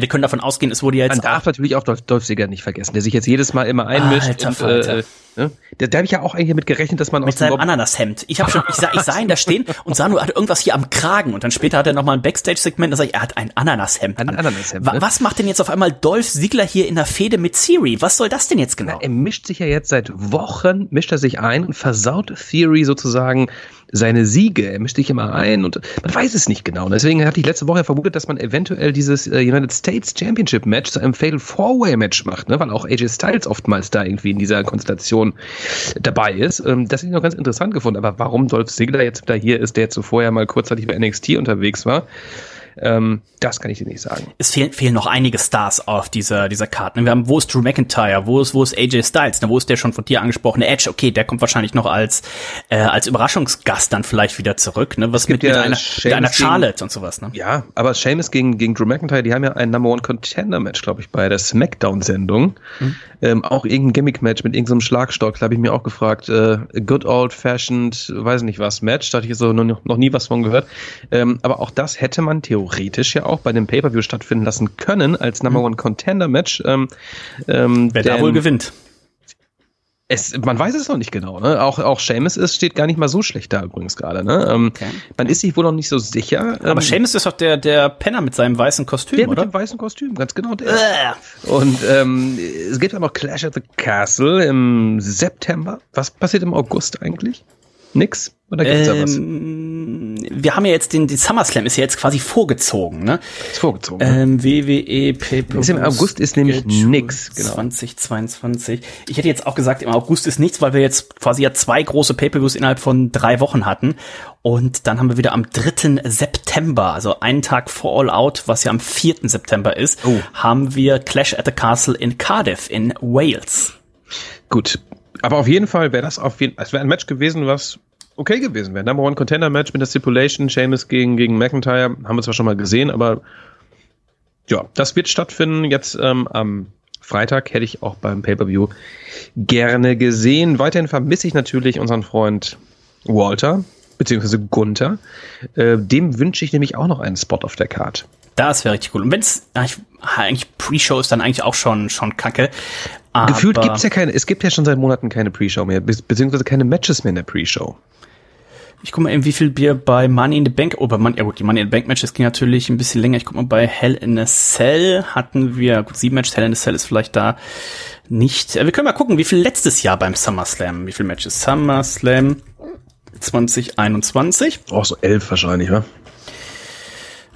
wir können davon ausgehen, es wurde ja Man jetzt darf natürlich auch Dolph, Dolph Ziggler nicht vergessen, der sich jetzt jedes Mal immer einmischt. Alter und, Falter. äh, ne? Da, da habe ich ja auch eigentlich mit gerechnet, dass man mit aus dem seinem Ananashemd. Ich habe schon, ich sah, ich sah ihn da stehen und sah nur, er hat irgendwas hier am Kragen und dann später hat er noch mal ein Backstage-Segment, da sag ich, er hat ein Ananashemd. Ein an. Ananashemd, ne? Was macht denn jetzt auf einmal Dolph Ziggler hier in der Fehde mit Siri? Was soll das denn jetzt genau? Er mischt sich ja jetzt seit Wochen, mischt er sich ein und versaut Theory sozusagen seine Siege. Er mischt sich immer ein und man weiß es nicht genau. Und deswegen hatte ich letzte Woche vermutet, dass man eventuell dieses äh, United States Championship Match zu einem Fatal Four-Way Match macht, ne? weil auch AJ Styles oftmals da irgendwie in dieser Konstellation dabei ist. Ähm, das hätte ich noch ganz interessant gefunden. Aber warum Dolph Ziggler jetzt wieder hier ist, der so vorher mal kurzzeitig bei NXT unterwegs war, Ähm, das kann ich dir nicht sagen. Es fehlen, fehlen noch einige Stars auf dieser, dieser Karte. Wir haben, wo ist Drew McIntyre? Wo ist, wo ist AJ Styles? Na, wo ist der schon von dir angesprochene Edge? Okay, der kommt wahrscheinlich noch als, äh, als Überraschungsgast dann vielleicht wieder zurück. Ne? Was mit, ja mit einer, mit einer Charlotte und sowas. Ne? Ja, aber Seamus gegen, gegen Drew McIntyre, die haben ja ein Number One Contender Match, glaube ich, bei der Smackdown-Sendung. Ähm, auch irgendein Gimmick-Match mit irgendeinem Schlagstock, da habe ich mir auch gefragt. Äh, good old-fashioned, weiß nicht was, Match, da hatte ich so noch, noch nie was von gehört. Ähm, aber auch das hätte man theoretisch ja auch bei dem Pay-Per-View stattfinden lassen können, als Number One Contender Match. Ähm, ähm, Wer da wohl gewinnt. Es, man weiß es noch nicht genau. Ne? Auch, auch Seamus ist, steht gar nicht mal so schlecht da übrigens gerade. Ne? Ähm, Okay. Man ist sich wohl noch nicht so sicher. Aber ähm, Seamus ist doch der, der Penner mit seinem weißen Kostüm, der mit oder? dem weißen Kostüm, ganz genau der. Äh. Und ähm, es gibt auch noch Clash at the Castle im September. Was passiert im August eigentlich? Nix? Oder gibt's da was? Wir haben ja jetzt den, den SummerSlam ist ja jetzt quasi vorgezogen, ne? Ist vorgezogen. ne? Ähm, WWE Paper. Im August ist nämlich nix, genau. 2022. Ich hätte jetzt auch gesagt, im August ist nichts, weil wir jetzt quasi ja zwei große Pay-Per-Views innerhalb von drei Wochen hatten. Und dann haben wir wieder am 3. September, also einen Tag vor All Out, was ja am 4. September ist, Oh. haben wir Clash at the Castle in Cardiff in Wales. Gut. Aber auf jeden Fall wäre das auf jeden es wäre ein Match gewesen, was okay gewesen wäre. Number One Contender Match mit der Stipulation, Sheamus gegen, gegen McIntyre, haben wir zwar schon mal gesehen, aber ja, das wird stattfinden jetzt ähm, am Freitag, hätte ich auch beim Pay-Per-View gerne gesehen. Weiterhin vermisse ich natürlich unseren Freund Walter, beziehungsweise Gunther. Äh, dem wünsche ich nämlich auch noch einen Spot auf der Card. Das wäre richtig cool. Und wenn's eigentlich, eigentlich Pre-Show ist dann eigentlich auch schon, schon kacke. Gefühlt gibt's ja keine, es gibt ja schon seit Monaten keine Pre-Show mehr, be beziehungsweise keine Matches mehr in der Pre-Show. Ich guck mal eben, wie viel wir bei Money in the Bank, oh, bei Money, ja gut, die Money in the Bank Matches ging natürlich ein bisschen länger. Ich guck mal, bei Hell in a Cell hatten wir, gut, sieben Matches, Hell in a Cell ist vielleicht da nicht. Äh, Wir können mal gucken, wie viel letztes Jahr beim SummerSlam, wie viel Matches SummerSlam 2021. Auch so elf wahrscheinlich, wa?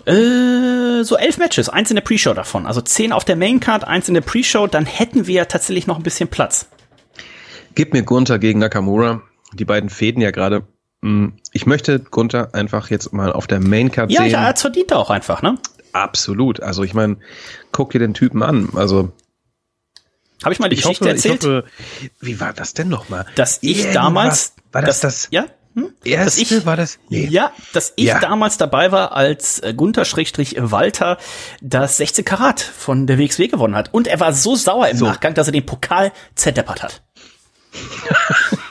Äh, so elf Matches, eins in der Pre-Show davon. Also zehn auf der Maincard, eins in der Pre-Show, dann hätten wir tatsächlich noch ein bisschen Platz. Gib mir Gunther gegen Nakamura. Die beiden fäden ja gerade. Mm, Ich möchte Gunther einfach jetzt mal auf der Maincard Ja, sehen. ja, er verdient auch einfach, ne? Absolut. Also ich meine, guck dir den Typen an. Also Habe ich mal die ich Geschichte hoffe, erzählt, hoffe, wie war das denn nochmal? dass ich Irgendwas- damals, war das das ja, hm? erste? dass ich, war das? Nee. Ja, dass ich Ja. damals dabei war, als äh, Gunther Schrägstrich Walter das 16 Karat von der WXW gewonnen hat. Und er war so sauer im So. Nachgang, dass er den Pokal zerdeppert hat.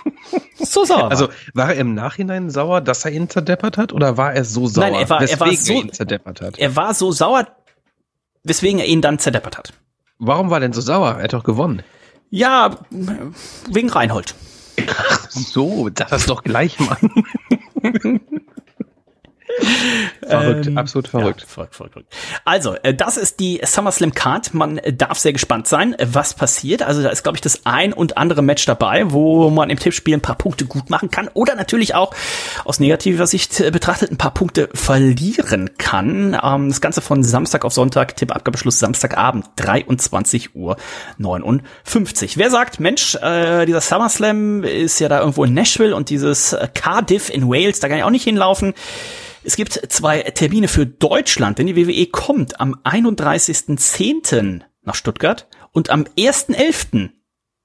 so sauer. Also war er im Nachhinein sauer, dass er ihn zerdeppert hat? Oder war er so sauer, Nein, er war- er war weswegen so- er ihn zerdeppert hat? er war so sauer, weswegen er ihn dann zerdeppert hat. Warum war er denn so sauer? Er hat doch gewonnen. Ja, wegen Reinhold. So, das ist doch gleich, Mann. verrückt, Ähm, absolut verrückt. Ja, verrückt, verrückt, verrückt. Also, äh, das ist die SummerSlam Card. Man äh, darf sehr gespannt sein, äh, was passiert. Also, da ist, glaube ich, das ein und andere Match dabei, wo man im Tippspiel ein paar Punkte gut machen kann oder natürlich auch aus negativer Sicht betrachtet ein paar Punkte verlieren kann. Ähm, das Ganze von Samstag auf Sonntag, Tippabgabeschluss Samstagabend, 23 Uhr 59. Wer sagt, Mensch, äh, dieser SummerSlam ist ja da irgendwo in Nashville und dieses Cardiff in Wales, da kann ich auch nicht hinlaufen. Es gibt zwei Termine für Deutschland, denn die WWE kommt am 31.10. nach Stuttgart und am 1.11.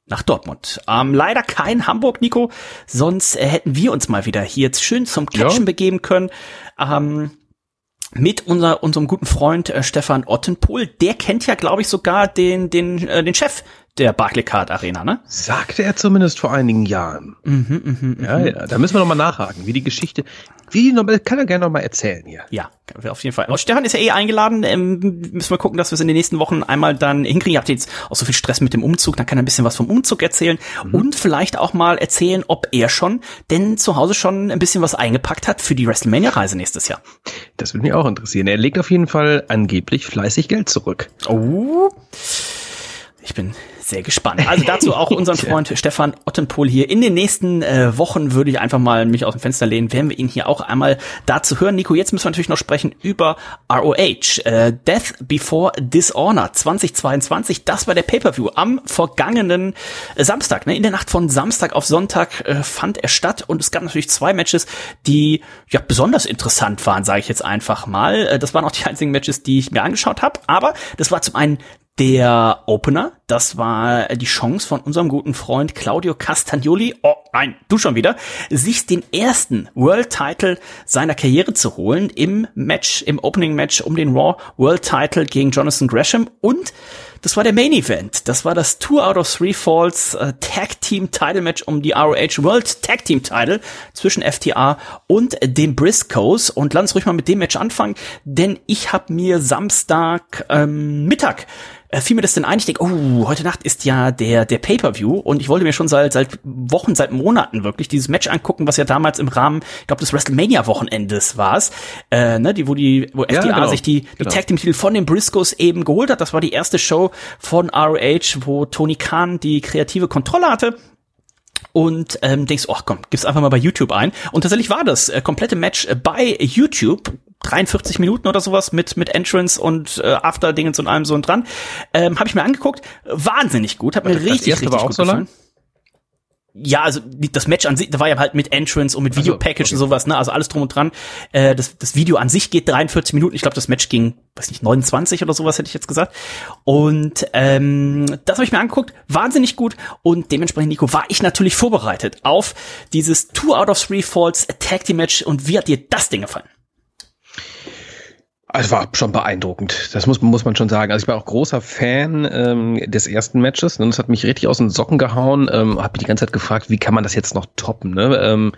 nach Dortmund. Ähm, leider kein Hamburg, Nico, sonst äh, hätten wir uns mal wieder hier jetzt schön zum Catchen Ja. begeben können. Ähm, mit unser, unserem guten Freund äh, Stefan Ottenpohl. Der kennt ja, glaube ich, sogar den, den, äh, den Chef der Barclaycard Arena, ne? Sagte er zumindest vor einigen Jahren. Mhm, ja, ja, da müssen wir noch mal nachhaken, wie die Geschichte, wie die noch, mal- kann er gerne noch mal erzählen hier. Ja, auf jeden Fall. Und Stefan ist ja eh eingeladen. Ähm, müssen wir gucken, dass wir es in den nächsten Wochen einmal dann hinkriegen. Ihr habt jetzt auch so viel Stress mit dem Umzug, dann kann er ein bisschen was vom Umzug erzählen und vielleicht auch mal erzählen, ob er schon denn zu Hause schon ein bisschen was eingepackt hat für die WrestleMania-Reise nächstes Jahr. Das würde mich auch interessieren. Er legt auf jeden Fall angeblich fleißig Geld zurück. Oh. Ich bin sehr gespannt. Also dazu auch unseren Freund Stefan Ottenpohl hier. In den nächsten äh, Wochen würde ich einfach mal mich aus dem Fenster lehnen, werden wir ihn hier auch einmal dazu hören. Nico, jetzt müssen wir natürlich noch sprechen über ROH. Äh, Death Before Dishonor 2022. Das war der Pay-Per-View am vergangenen äh, Samstag. Ne? In der Nacht von Samstag auf Sonntag äh, fand er statt und es gab natürlich zwei Matches, die ja besonders interessant waren, sage ich jetzt einfach mal. Äh, das waren auch die einzigen Matches, die ich mir angeschaut habe. Aber das war zum einen der Opener, das war die Chance von unserem guten Freund Claudio Castagnoli, oh nein, du schon wieder, sich den ersten World Title seiner Karriere zu holen im Match, im Opening Match um den Raw World Title gegen Jonathan Gresham und das war der Main Event. Das war das Two out of Three Falls äh, Tag Team Title Match um die ROH World Tag Team Title zwischen FTA und den Briscoes. Und lass uns ruhig mal mit dem Match anfangen, denn ich habe mir Samstag ähm, Mittag äh, fiel mir das denn ein? Ich denke, oh, heute Nacht ist ja der, der Pay-Per-View und ich wollte mir schon seit, seit Wochen, seit Monaten wirklich dieses Match angucken, was ja damals im Rahmen, ich glaube, des WrestleMania-Wochenendes war es, äh, ne, die, wo die, wo FDA ja, genau. sich die, die genau. Tag Team-Titel von den Briscoes eben geholt hat. Das war die erste Show von ROH, wo Tony Khan die kreative Kontrolle hatte und ähm, denkst, ach komm, gib's einfach mal bei YouTube ein. Und tatsächlich war das äh, komplette Match äh, bei YouTube. 43 Minuten oder sowas mit mit Entrance und äh, After Dingens und allem so und dran. Ähm, habe ich mir angeguckt, wahnsinnig gut, hat mir das richtig richtig gut so gefallen. Lang? ja, also das Match an sich, da war ja halt mit Entrance und mit Video Package okay. und sowas, ne? Also alles drum und dran. Äh, das, das Video an sich geht 43 Minuten. Ich glaube, das Match ging, weiß nicht, 29 oder sowas hätte ich jetzt gesagt. Und ähm, das habe ich mir angeguckt, wahnsinnig gut. Und dementsprechend, Nico, war ich natürlich vorbereitet auf dieses Two out of Three Falls Tag Team Match. Und wie hat dir das Ding gefallen? Es war schon beeindruckend. Das muss, muss man schon sagen. Also ich war auch großer Fan ähm, des ersten Matches. Und ne? das hat mich richtig aus den Socken gehauen. Ähm, habe mich die ganze Zeit gefragt, wie kann man das jetzt noch toppen? Ne? Ähm,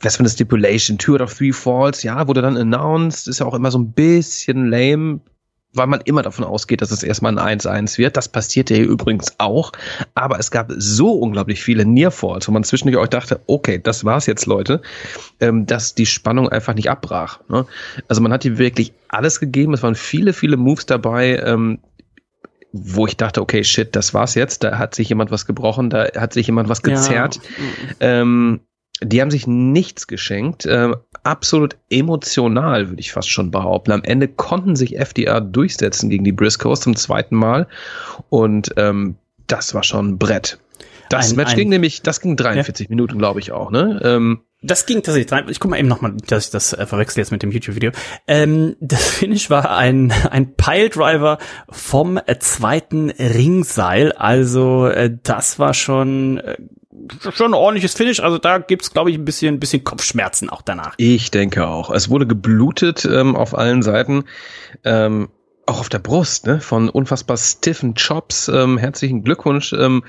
was für eine Stipulation? Two out of three falls, ja, wurde dann announced. Ist ja auch immer so ein bisschen lame weil man immer davon ausgeht, dass es erstmal ein 1-1 wird. Das passierte hier übrigens auch. Aber es gab so unglaublich viele Nearfalls, wo man zwischendurch auch dachte, okay, das war's jetzt, Leute, ähm, dass die Spannung einfach nicht abbrach. Ne? Also man hat hier wirklich alles gegeben. Es waren viele, viele Moves dabei, ähm, wo ich dachte, okay, shit, das war's jetzt. Da hat sich jemand was gebrochen, da hat sich jemand was gezerrt. Ja. Ähm, die haben sich nichts geschenkt. Äh, absolut emotional, würde ich fast schon behaupten. Am Ende konnten sich FDA durchsetzen gegen die Briscoes zum zweiten Mal. Und ähm, das war schon ein Brett. Das ein, Match ein, ging nämlich, das ging 43 ja. Minuten, glaube ich auch, ne? Ähm, das ging tatsächlich. Ich guck mal eben nochmal, dass ich das äh, verwechsel jetzt mit dem YouTube-Video. Ähm, das Finish war ein, ein Piledriver vom äh, zweiten Ringseil. Also äh, das war schon äh, schon ein ordentliches Finish. Also da gibt's, glaube ich, ein bisschen, bisschen Kopfschmerzen auch danach. Ich denke auch. Es wurde geblutet ähm, auf allen Seiten. Ähm, auch auf der Brust, ne? Von unfassbar stiffen Chops. Ähm, herzlichen Glückwunsch. Ähm,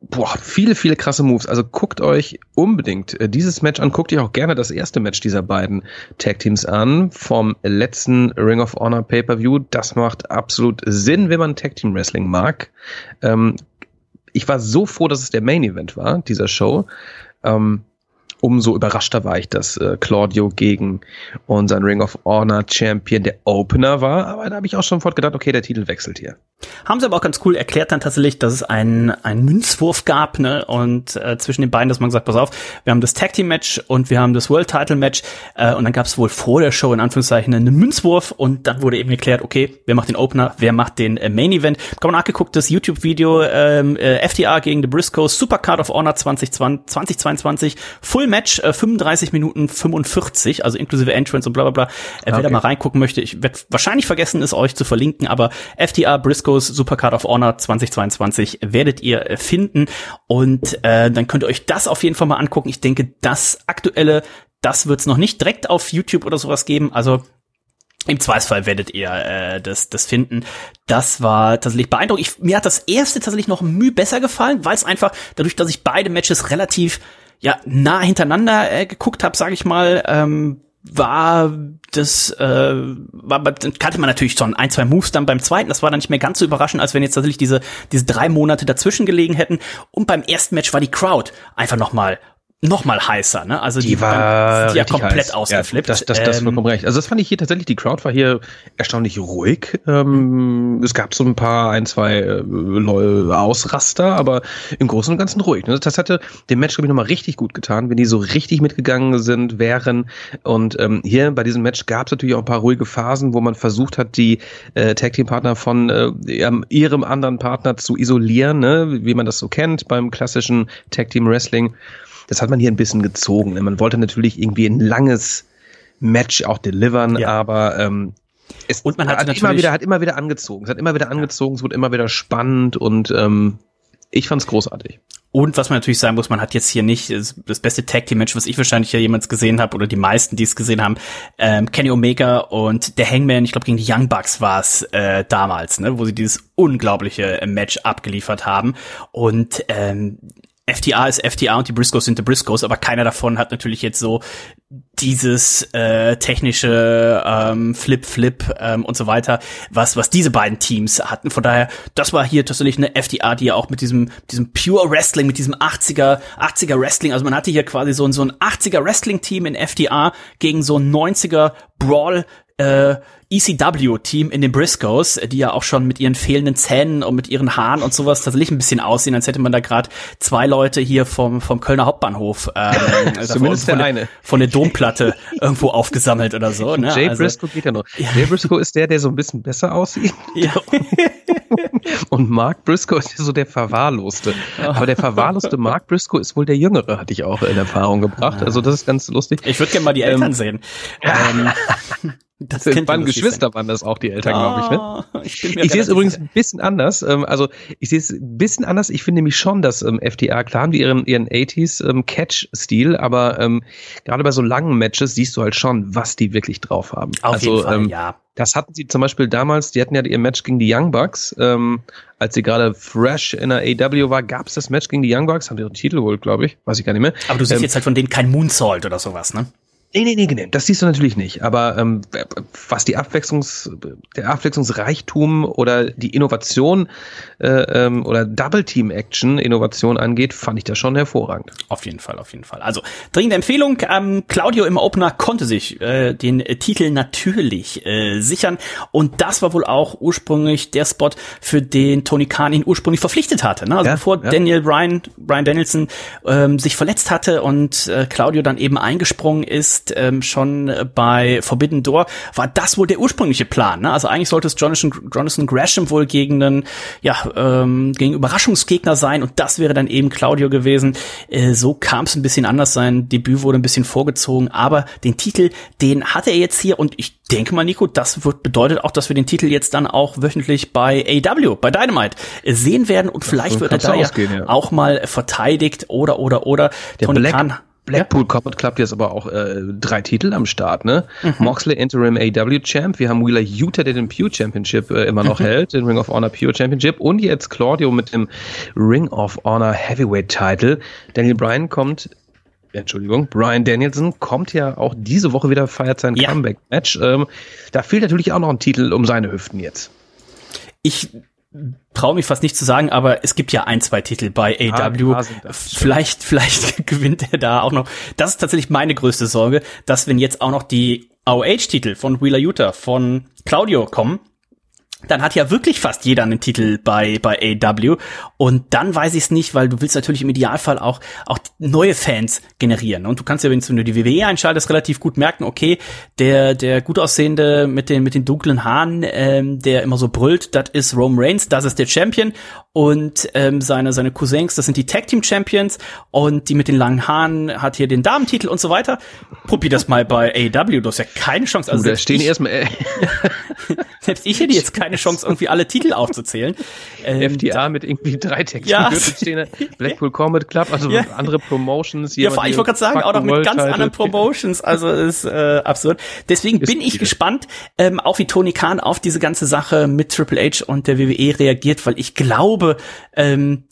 boah, viele, viele krasse Moves. Also guckt euch unbedingt äh, dieses Match an. Guckt euch auch gerne das erste Match dieser beiden Tag Teams an vom letzten Ring of Honor Pay-Per-View. Das macht absolut Sinn, wenn man Tag Team Wrestling mag. Ähm, ich war so froh, dass es der Main Event war, dieser Show. Ähm, umso überraschter war ich, dass äh, Claudio gegen unseren Ring of Honor Champion der Opener war. Aber da habe ich auch schon sofort gedacht, okay, der Titel wechselt hier. Haben sie aber auch ganz cool erklärt dann tatsächlich, dass es einen, einen Münzwurf gab, ne? Und äh, zwischen den beiden, dass man gesagt, pass auf, wir haben das Tag Team Match und wir haben das World Title Match äh, und dann gab es wohl vor der Show in Anführungszeichen einen Münzwurf und dann wurde eben geklärt, okay, wer macht den Opener, wer macht den äh, Main Event. Kann man nachgeguckt, das YouTube-Video ähm, äh, FTA gegen The Briscoes, Super Card of Honor 2020, 2022, Full Match, äh, 35 Minuten 45, also inklusive Entrance und bla bla bla. Äh, wer okay. da mal reingucken möchte, ich werde wahrscheinlich vergessen, es euch zu verlinken, aber FTA Briscoes Supercard of Honor 2022 werdet ihr finden. Und äh, dann könnt ihr euch das auf jeden Fall mal angucken. Ich denke, das aktuelle, das wird es noch nicht direkt auf YouTube oder sowas geben. Also im Zweifelsfall werdet ihr äh, das, das finden. Das war tatsächlich beeindruckend. Ich, mir hat das erste tatsächlich noch müh besser gefallen, weil es einfach, dadurch, dass ich beide Matches relativ ja nah hintereinander äh, geguckt habe, sage ich mal, ähm, war das, äh, war, kannte man natürlich schon ein, zwei Moves dann beim zweiten. Das war dann nicht mehr ganz so überraschend, als wenn jetzt tatsächlich diese, diese drei Monate dazwischen gelegen hätten. Und beim ersten Match war die Crowd einfach nochmal noch mal heißer, ne? Also Die die, war sind ja komplett heiß. ausgeflippt. Ja, das, das, das Ähm, vollkommen recht. Also das fand ich hier tatsächlich, die Crowd war hier erstaunlich ruhig. Ähm, es gab so ein paar, ein, zwei äh, Ausraster, aber im Großen und Ganzen ruhig. Ne? Das hatte dem Match, glaube ich, nochmal richtig gut getan, wenn die so richtig mitgegangen sind, wären. Und ähm, hier bei diesem Match gab es natürlich auch ein paar ruhige Phasen, wo man versucht hat, die äh, Tag-Team-Partner von äh, ihrem, ihrem anderen Partner zu isolieren, ne? wie man das so kennt beim klassischen Tag-Team-Wrestling. Das hat man hier ein bisschen gezogen. ne? Man wollte natürlich irgendwie ein langes Match auch delivern, Ja. aber ähm, es Und man hat hat immer wieder, hat immer wieder angezogen. Es hat immer wieder angezogen, es wurde immer wieder spannend und ähm, ich fand's großartig. Und was man natürlich sagen muss, man hat jetzt hier nicht das das beste Tag Team Match, was ich wahrscheinlich ja jemals gesehen habe oder die meisten, die es gesehen haben. Ähm, Kenny Omega und der Hangman, ich glaube gegen die Young Bucks war es äh, damals, ne, wo sie dieses unglaubliche äh, Match abgeliefert haben. Und ähm, FTA ist FTA und die Briscoes sind die Briscoes, aber keiner davon hat natürlich jetzt so dieses äh, technische ähm, Flip Flip ähm, und so weiter, was was diese beiden Teams hatten. Von daher, das war hier tatsächlich eine FTA, die ja auch mit diesem diesem Pure Wrestling, mit diesem 80er 80er Wrestling, also man hatte hier quasi so ein so ein 80er Wrestling Team in FTA gegen so ein 90er Brawl äh, ECW-Team in den Briscoes, die ja auch schon mit ihren fehlenden Zähnen und mit ihren Haaren und sowas tatsächlich ein bisschen aussehen, als hätte man da gerade zwei Leute hier vom, vom Kölner Hauptbahnhof ähm, Zumindest von, der eine. von der Domplatte irgendwo aufgesammelt oder so. Ne? Jay Also, Briscoe geht ja noch. Jay Briscoe ist der, der so ein bisschen besser aussieht. ja. Und Mark Briscoe ist ja so der Verwahrloste. Aber der verwahrloste Mark Briscoe ist wohl der Jüngere, hatte ich auch in Erfahrung gebracht. Also das ist ganz lustig. Ich würde gerne mal die Eltern sehen. Ähm, das Das waren Geschwister, waren das auch die Eltern, sein. glaube ich. Ne? Ah, ich Ich sehe es übrigens ein bisschen anders. Ähm, also ich sehe es ein bisschen anders. Ich finde nämlich schon, dass ähm, FDR, klar haben die ihren, ihren 80s ähm, Catch-Stil, aber ähm, gerade bei so langen Matches siehst du halt schon, was die wirklich drauf haben. Auf also, jeden Fall, ähm, ja. Das hatten sie zum Beispiel damals, die hatten ja ihr Match gegen die Young Bucks, ähm, als sie gerade fresh in der AW war, gab es das Match gegen die Young Bucks, haben die ihren Titel wohl, glaube ich, weiß ich gar nicht mehr. Aber du siehst ähm, jetzt halt von denen kein Moonsault oder sowas, ne? Nee, nee, nee, nee, das siehst du natürlich nicht. Aber ähm, was die Abwechslungs, der Abwechslungsreichtum oder die Innovation äh, ähm, oder Double Team Action Innovation angeht, fand ich das schon hervorragend. Auf jeden Fall, auf jeden Fall. Also dringende Empfehlung. Ähm, Claudio im Opener konnte sich äh, den äh, Titel natürlich äh, sichern und das war wohl auch ursprünglich der Spot, für den Tony Khan ihn ursprünglich verpflichtet hatte. Ne? Also Ja, bevor ja. Daniel Bryan, Bryan Danielson ähm, sich verletzt hatte und äh, Claudio dann eben eingesprungen ist ähm, schon bei Forbidden Door, war das wohl der ursprüngliche Plan. Ne? Also eigentlich sollte es Jonathan, Jonathan Gresham wohl gegen einen ja ähm, gegen Überraschungsgegner sein und das wäre dann eben Claudio gewesen. Äh, so kam es ein bisschen anders. Sein Debüt wurde ein bisschen vorgezogen, aber den Titel, den hat er jetzt hier und ich denke mal, Nico, das wird bedeutet auch, dass wir den Titel jetzt dann auch wöchentlich bei AW, bei Dynamite äh, sehen werden und vielleicht so wird er da ja, ja. auch mal verteidigt oder oder oder Der Tony Black, Khan. Blackpool Combat Club jetzt aber auch äh, drei Titel am Start, ne? Mhm. Moxley Interim AW Champ, wir haben Wheeler Utah, der den Pure Championship äh, immer Mhm. noch hält, den Ring of Honor Pure Championship und jetzt Claudio mit dem Ring of Honor Heavyweight Title. Daniel Bryan kommt Entschuldigung, Brian Danielson kommt ja auch diese Woche wieder, feiert sein Ja. Comeback-Match. Ähm, da fehlt natürlich auch noch ein Titel um seine Hüften jetzt. Ich traue mich fast nicht zu sagen, aber es gibt ja ein, zwei Titel bei AW. das, vielleicht, vielleicht gewinnt er da auch noch. Das ist tatsächlich meine größte Sorge, dass wenn jetzt auch noch die AOH-Titel von Wheeler Utah, von Claudio kommen, dann hat ja wirklich fast jeder einen Titel bei bei AW und dann weiß ich es nicht, weil du willst natürlich im Idealfall auch auch neue Fans generieren. Und du kannst ja wenn du die WWE einschaltest relativ gut merken, okay, der der gut aussehende mit den mit den dunklen Haaren, ähm, der immer so brüllt, das ist Roman Reigns, das ist der Champion und ähm, seine seine Cousins, das sind die Tag Team Champions und die mit den langen Haaren hat hier den Damentitel und so weiter. Probier das mal bei AW, du hast ja keine Chance. Also da stehen ich- erstmal äh, selbst ich hätte jetzt keine Chance, irgendwie alle Titel aufzuzählen. Ähm, FDA mit irgendwie drei Texten. Ja. stehen, Blackpool Combat Club, also Ja. andere Promotions. ja, vor allem, ich wollte gerade sagen, auch noch mit ganz anderen Promotions. Also ist äh, absurd. Deswegen bin ich gespannt, ähm, auch wie Tony Khan auf diese ganze Sache mit Triple H und der WWE reagiert, weil ich glaube, ähm,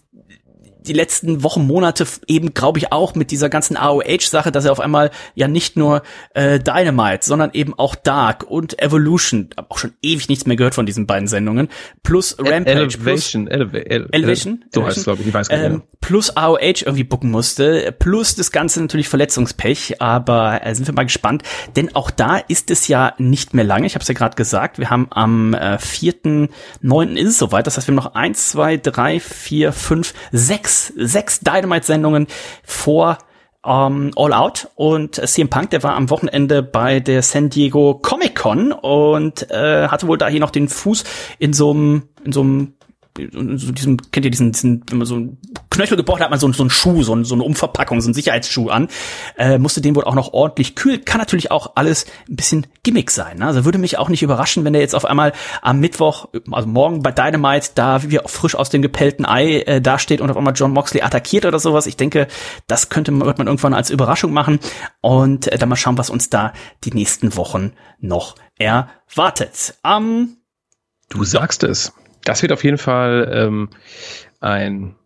die letzten Wochen, Monate eben, glaube ich, auch mit dieser ganzen AOH-Sache, dass er auf einmal ja nicht nur äh, Dynamite, sondern eben auch Dark und Evolution, auch schon ewig nichts mehr gehört von diesen beiden Sendungen, plus Rampage, Elevation, plus Eleva Ele Elevation, so Elevation? heißt es, glaube ich, ich weiß gar nicht. ähm, plus AOH irgendwie bucken musste, plus das Ganze natürlich Verletzungspech, aber äh, sind wir mal gespannt, denn auch da ist es ja nicht mehr lange, ich habe es ja gerade gesagt, wir haben am äh, 4.9. ist es soweit, das heißt, wir haben noch eins, zwei, drei, vier, fünf, sechs, sechs Dynamite-Sendungen vor ähm, All Out. Und CM Punk, der war am Wochenende bei der San Diego Comic Con und äh, hatte wohl da hier noch den Fuß in so einem in so einem so diesem, kennt ihr diesen, diesen, wenn man so einen Knöchel gebrochen hat, hat man so, so einen Schuh, so, ein, so eine Umverpackung, so einen Sicherheitsschuh an, äh, musste den wohl auch noch ordentlich kühlen. Kann natürlich auch alles ein bisschen Gimmick sein. Ne? Also würde mich auch nicht überraschen, wenn der jetzt auf einmal am Mittwoch, also morgen bei Dynamite, da wie wir frisch aus dem gepellten Ei äh, dasteht und auf einmal John Moxley attackiert oder sowas. Ich denke, das könnte man, wird man irgendwann als Überraschung machen und äh, dann mal schauen, was uns da die nächsten Wochen noch erwartet. Ähm, Du sagst es. Das wird auf jeden Fall ähm, ein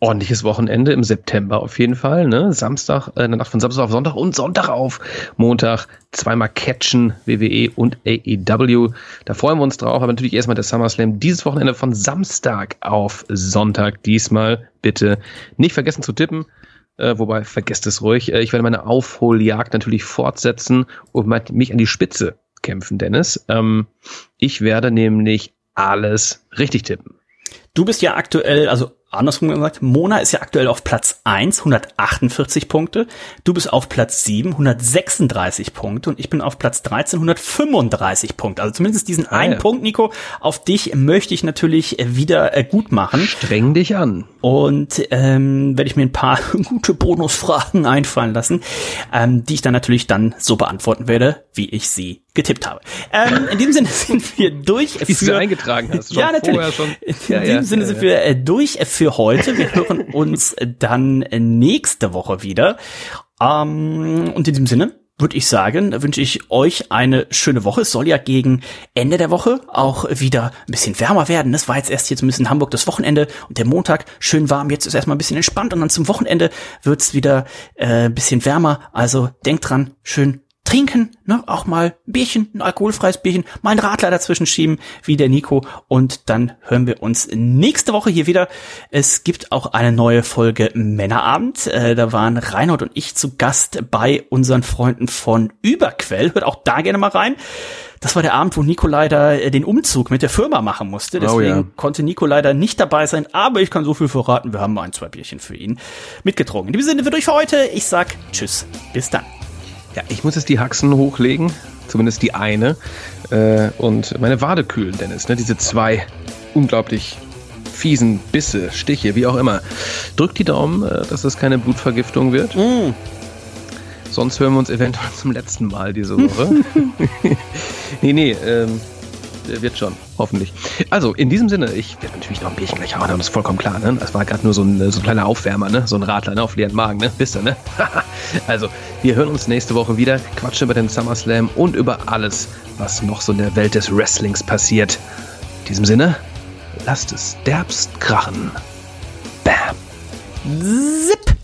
ordentliches Wochenende im September auf jeden Fall. Ne? Samstag, äh, Nacht von Samstag auf Sonntag und Sonntag auf Montag. Zweimal Catchen, WWE und AEW. Da freuen wir uns drauf. Aber natürlich erstmal der SummerSlam dieses Wochenende von Samstag auf Sonntag. Diesmal bitte nicht vergessen zu tippen. Äh, wobei, vergesst es ruhig. Äh, ich werde meine Aufholjagd natürlich fortsetzen und mich an die Spitze kämpfen, Dennis. Ähm, ich werde nämlich alles richtig tippen. Du bist ja aktuell, also andersrum gesagt, Mona ist ja aktuell auf Platz 1, 148 Punkte. Du bist auf Platz 7, 136 Punkte und ich bin auf Platz 13, 135 Punkte. Also zumindest diesen Ah, einen ja. Punkt, Nico, auf dich möchte ich natürlich wieder äh, gut machen. Streng dich an. Und ähm, werde ich mir ein paar gute Bonusfragen einfallen lassen, ähm, die ich dann natürlich dann so beantworten werde, wie ich sie getippt habe. Ähm, in diesem Sinne sind wir durch. Wie du eingetragen hast. ja, natürlich. Schon. In Ja, diesem ja, Sinne ja, sind wir äh, durch für heute. Wir hören uns dann nächste Woche wieder. Ähm, und in diesem Sinne würde ich sagen, wünsche ich euch eine schöne Woche. Es soll ja gegen Ende der Woche auch wieder ein bisschen wärmer werden. Das war jetzt erst hier zumindest in Hamburg das Wochenende und der Montag schön warm. Jetzt ist erstmal ein bisschen entspannt und dann zum Wochenende wird's wieder äh, ein bisschen wärmer. Also denkt dran, schön trinken, ne, auch mal ein Bierchen, ein alkoholfreies Bierchen, mal einen Radler dazwischen schieben, wie der Nico. Und dann hören wir uns nächste Woche hier wieder. Es gibt auch eine neue Folge Männerabend. Äh, da waren Reinhold und ich zu Gast bei unseren Freunden von Überquell. Hört auch da gerne mal rein. Das war der Abend, wo Nico leider äh, den Umzug mit der Firma machen musste. Oh, Deswegen ja. konnte Nico leider nicht dabei sein. Aber ich kann so viel verraten. Wir haben ein, zwei Bierchen für ihn mitgetrunken. In diesem Sinne wird durch für heute. Ich sag Tschüss. Bis dann. Ja, ich muss jetzt die Haxen hochlegen, zumindest die eine, äh, und meine Wade kühlen, Dennis. Ne? Diese zwei unglaublich fiesen Bisse, Stiche, wie auch immer. Drückt die Daumen, äh, dass das keine Blutvergiftung wird. Sonst hören wir uns eventuell zum letzten Mal diese Woche. nee, nee, ähm, äh, wird schon, hoffentlich. Also, in diesem Sinne, ich werde natürlich noch ein Bierchen gleich haben, das ist vollkommen klar, ne? Das war gerade nur so ein, so ein kleiner Aufwärmer, ne? So ein Radler, ne? Auf leeren Magen, ne? Wisst ihr, ne? also, wir hören uns nächste Woche wieder, quatschen über den SummerSlam und über alles, was noch so in der Welt des Wrestlings passiert. In diesem Sinne, lasst es derbst krachen. Bam. Zip.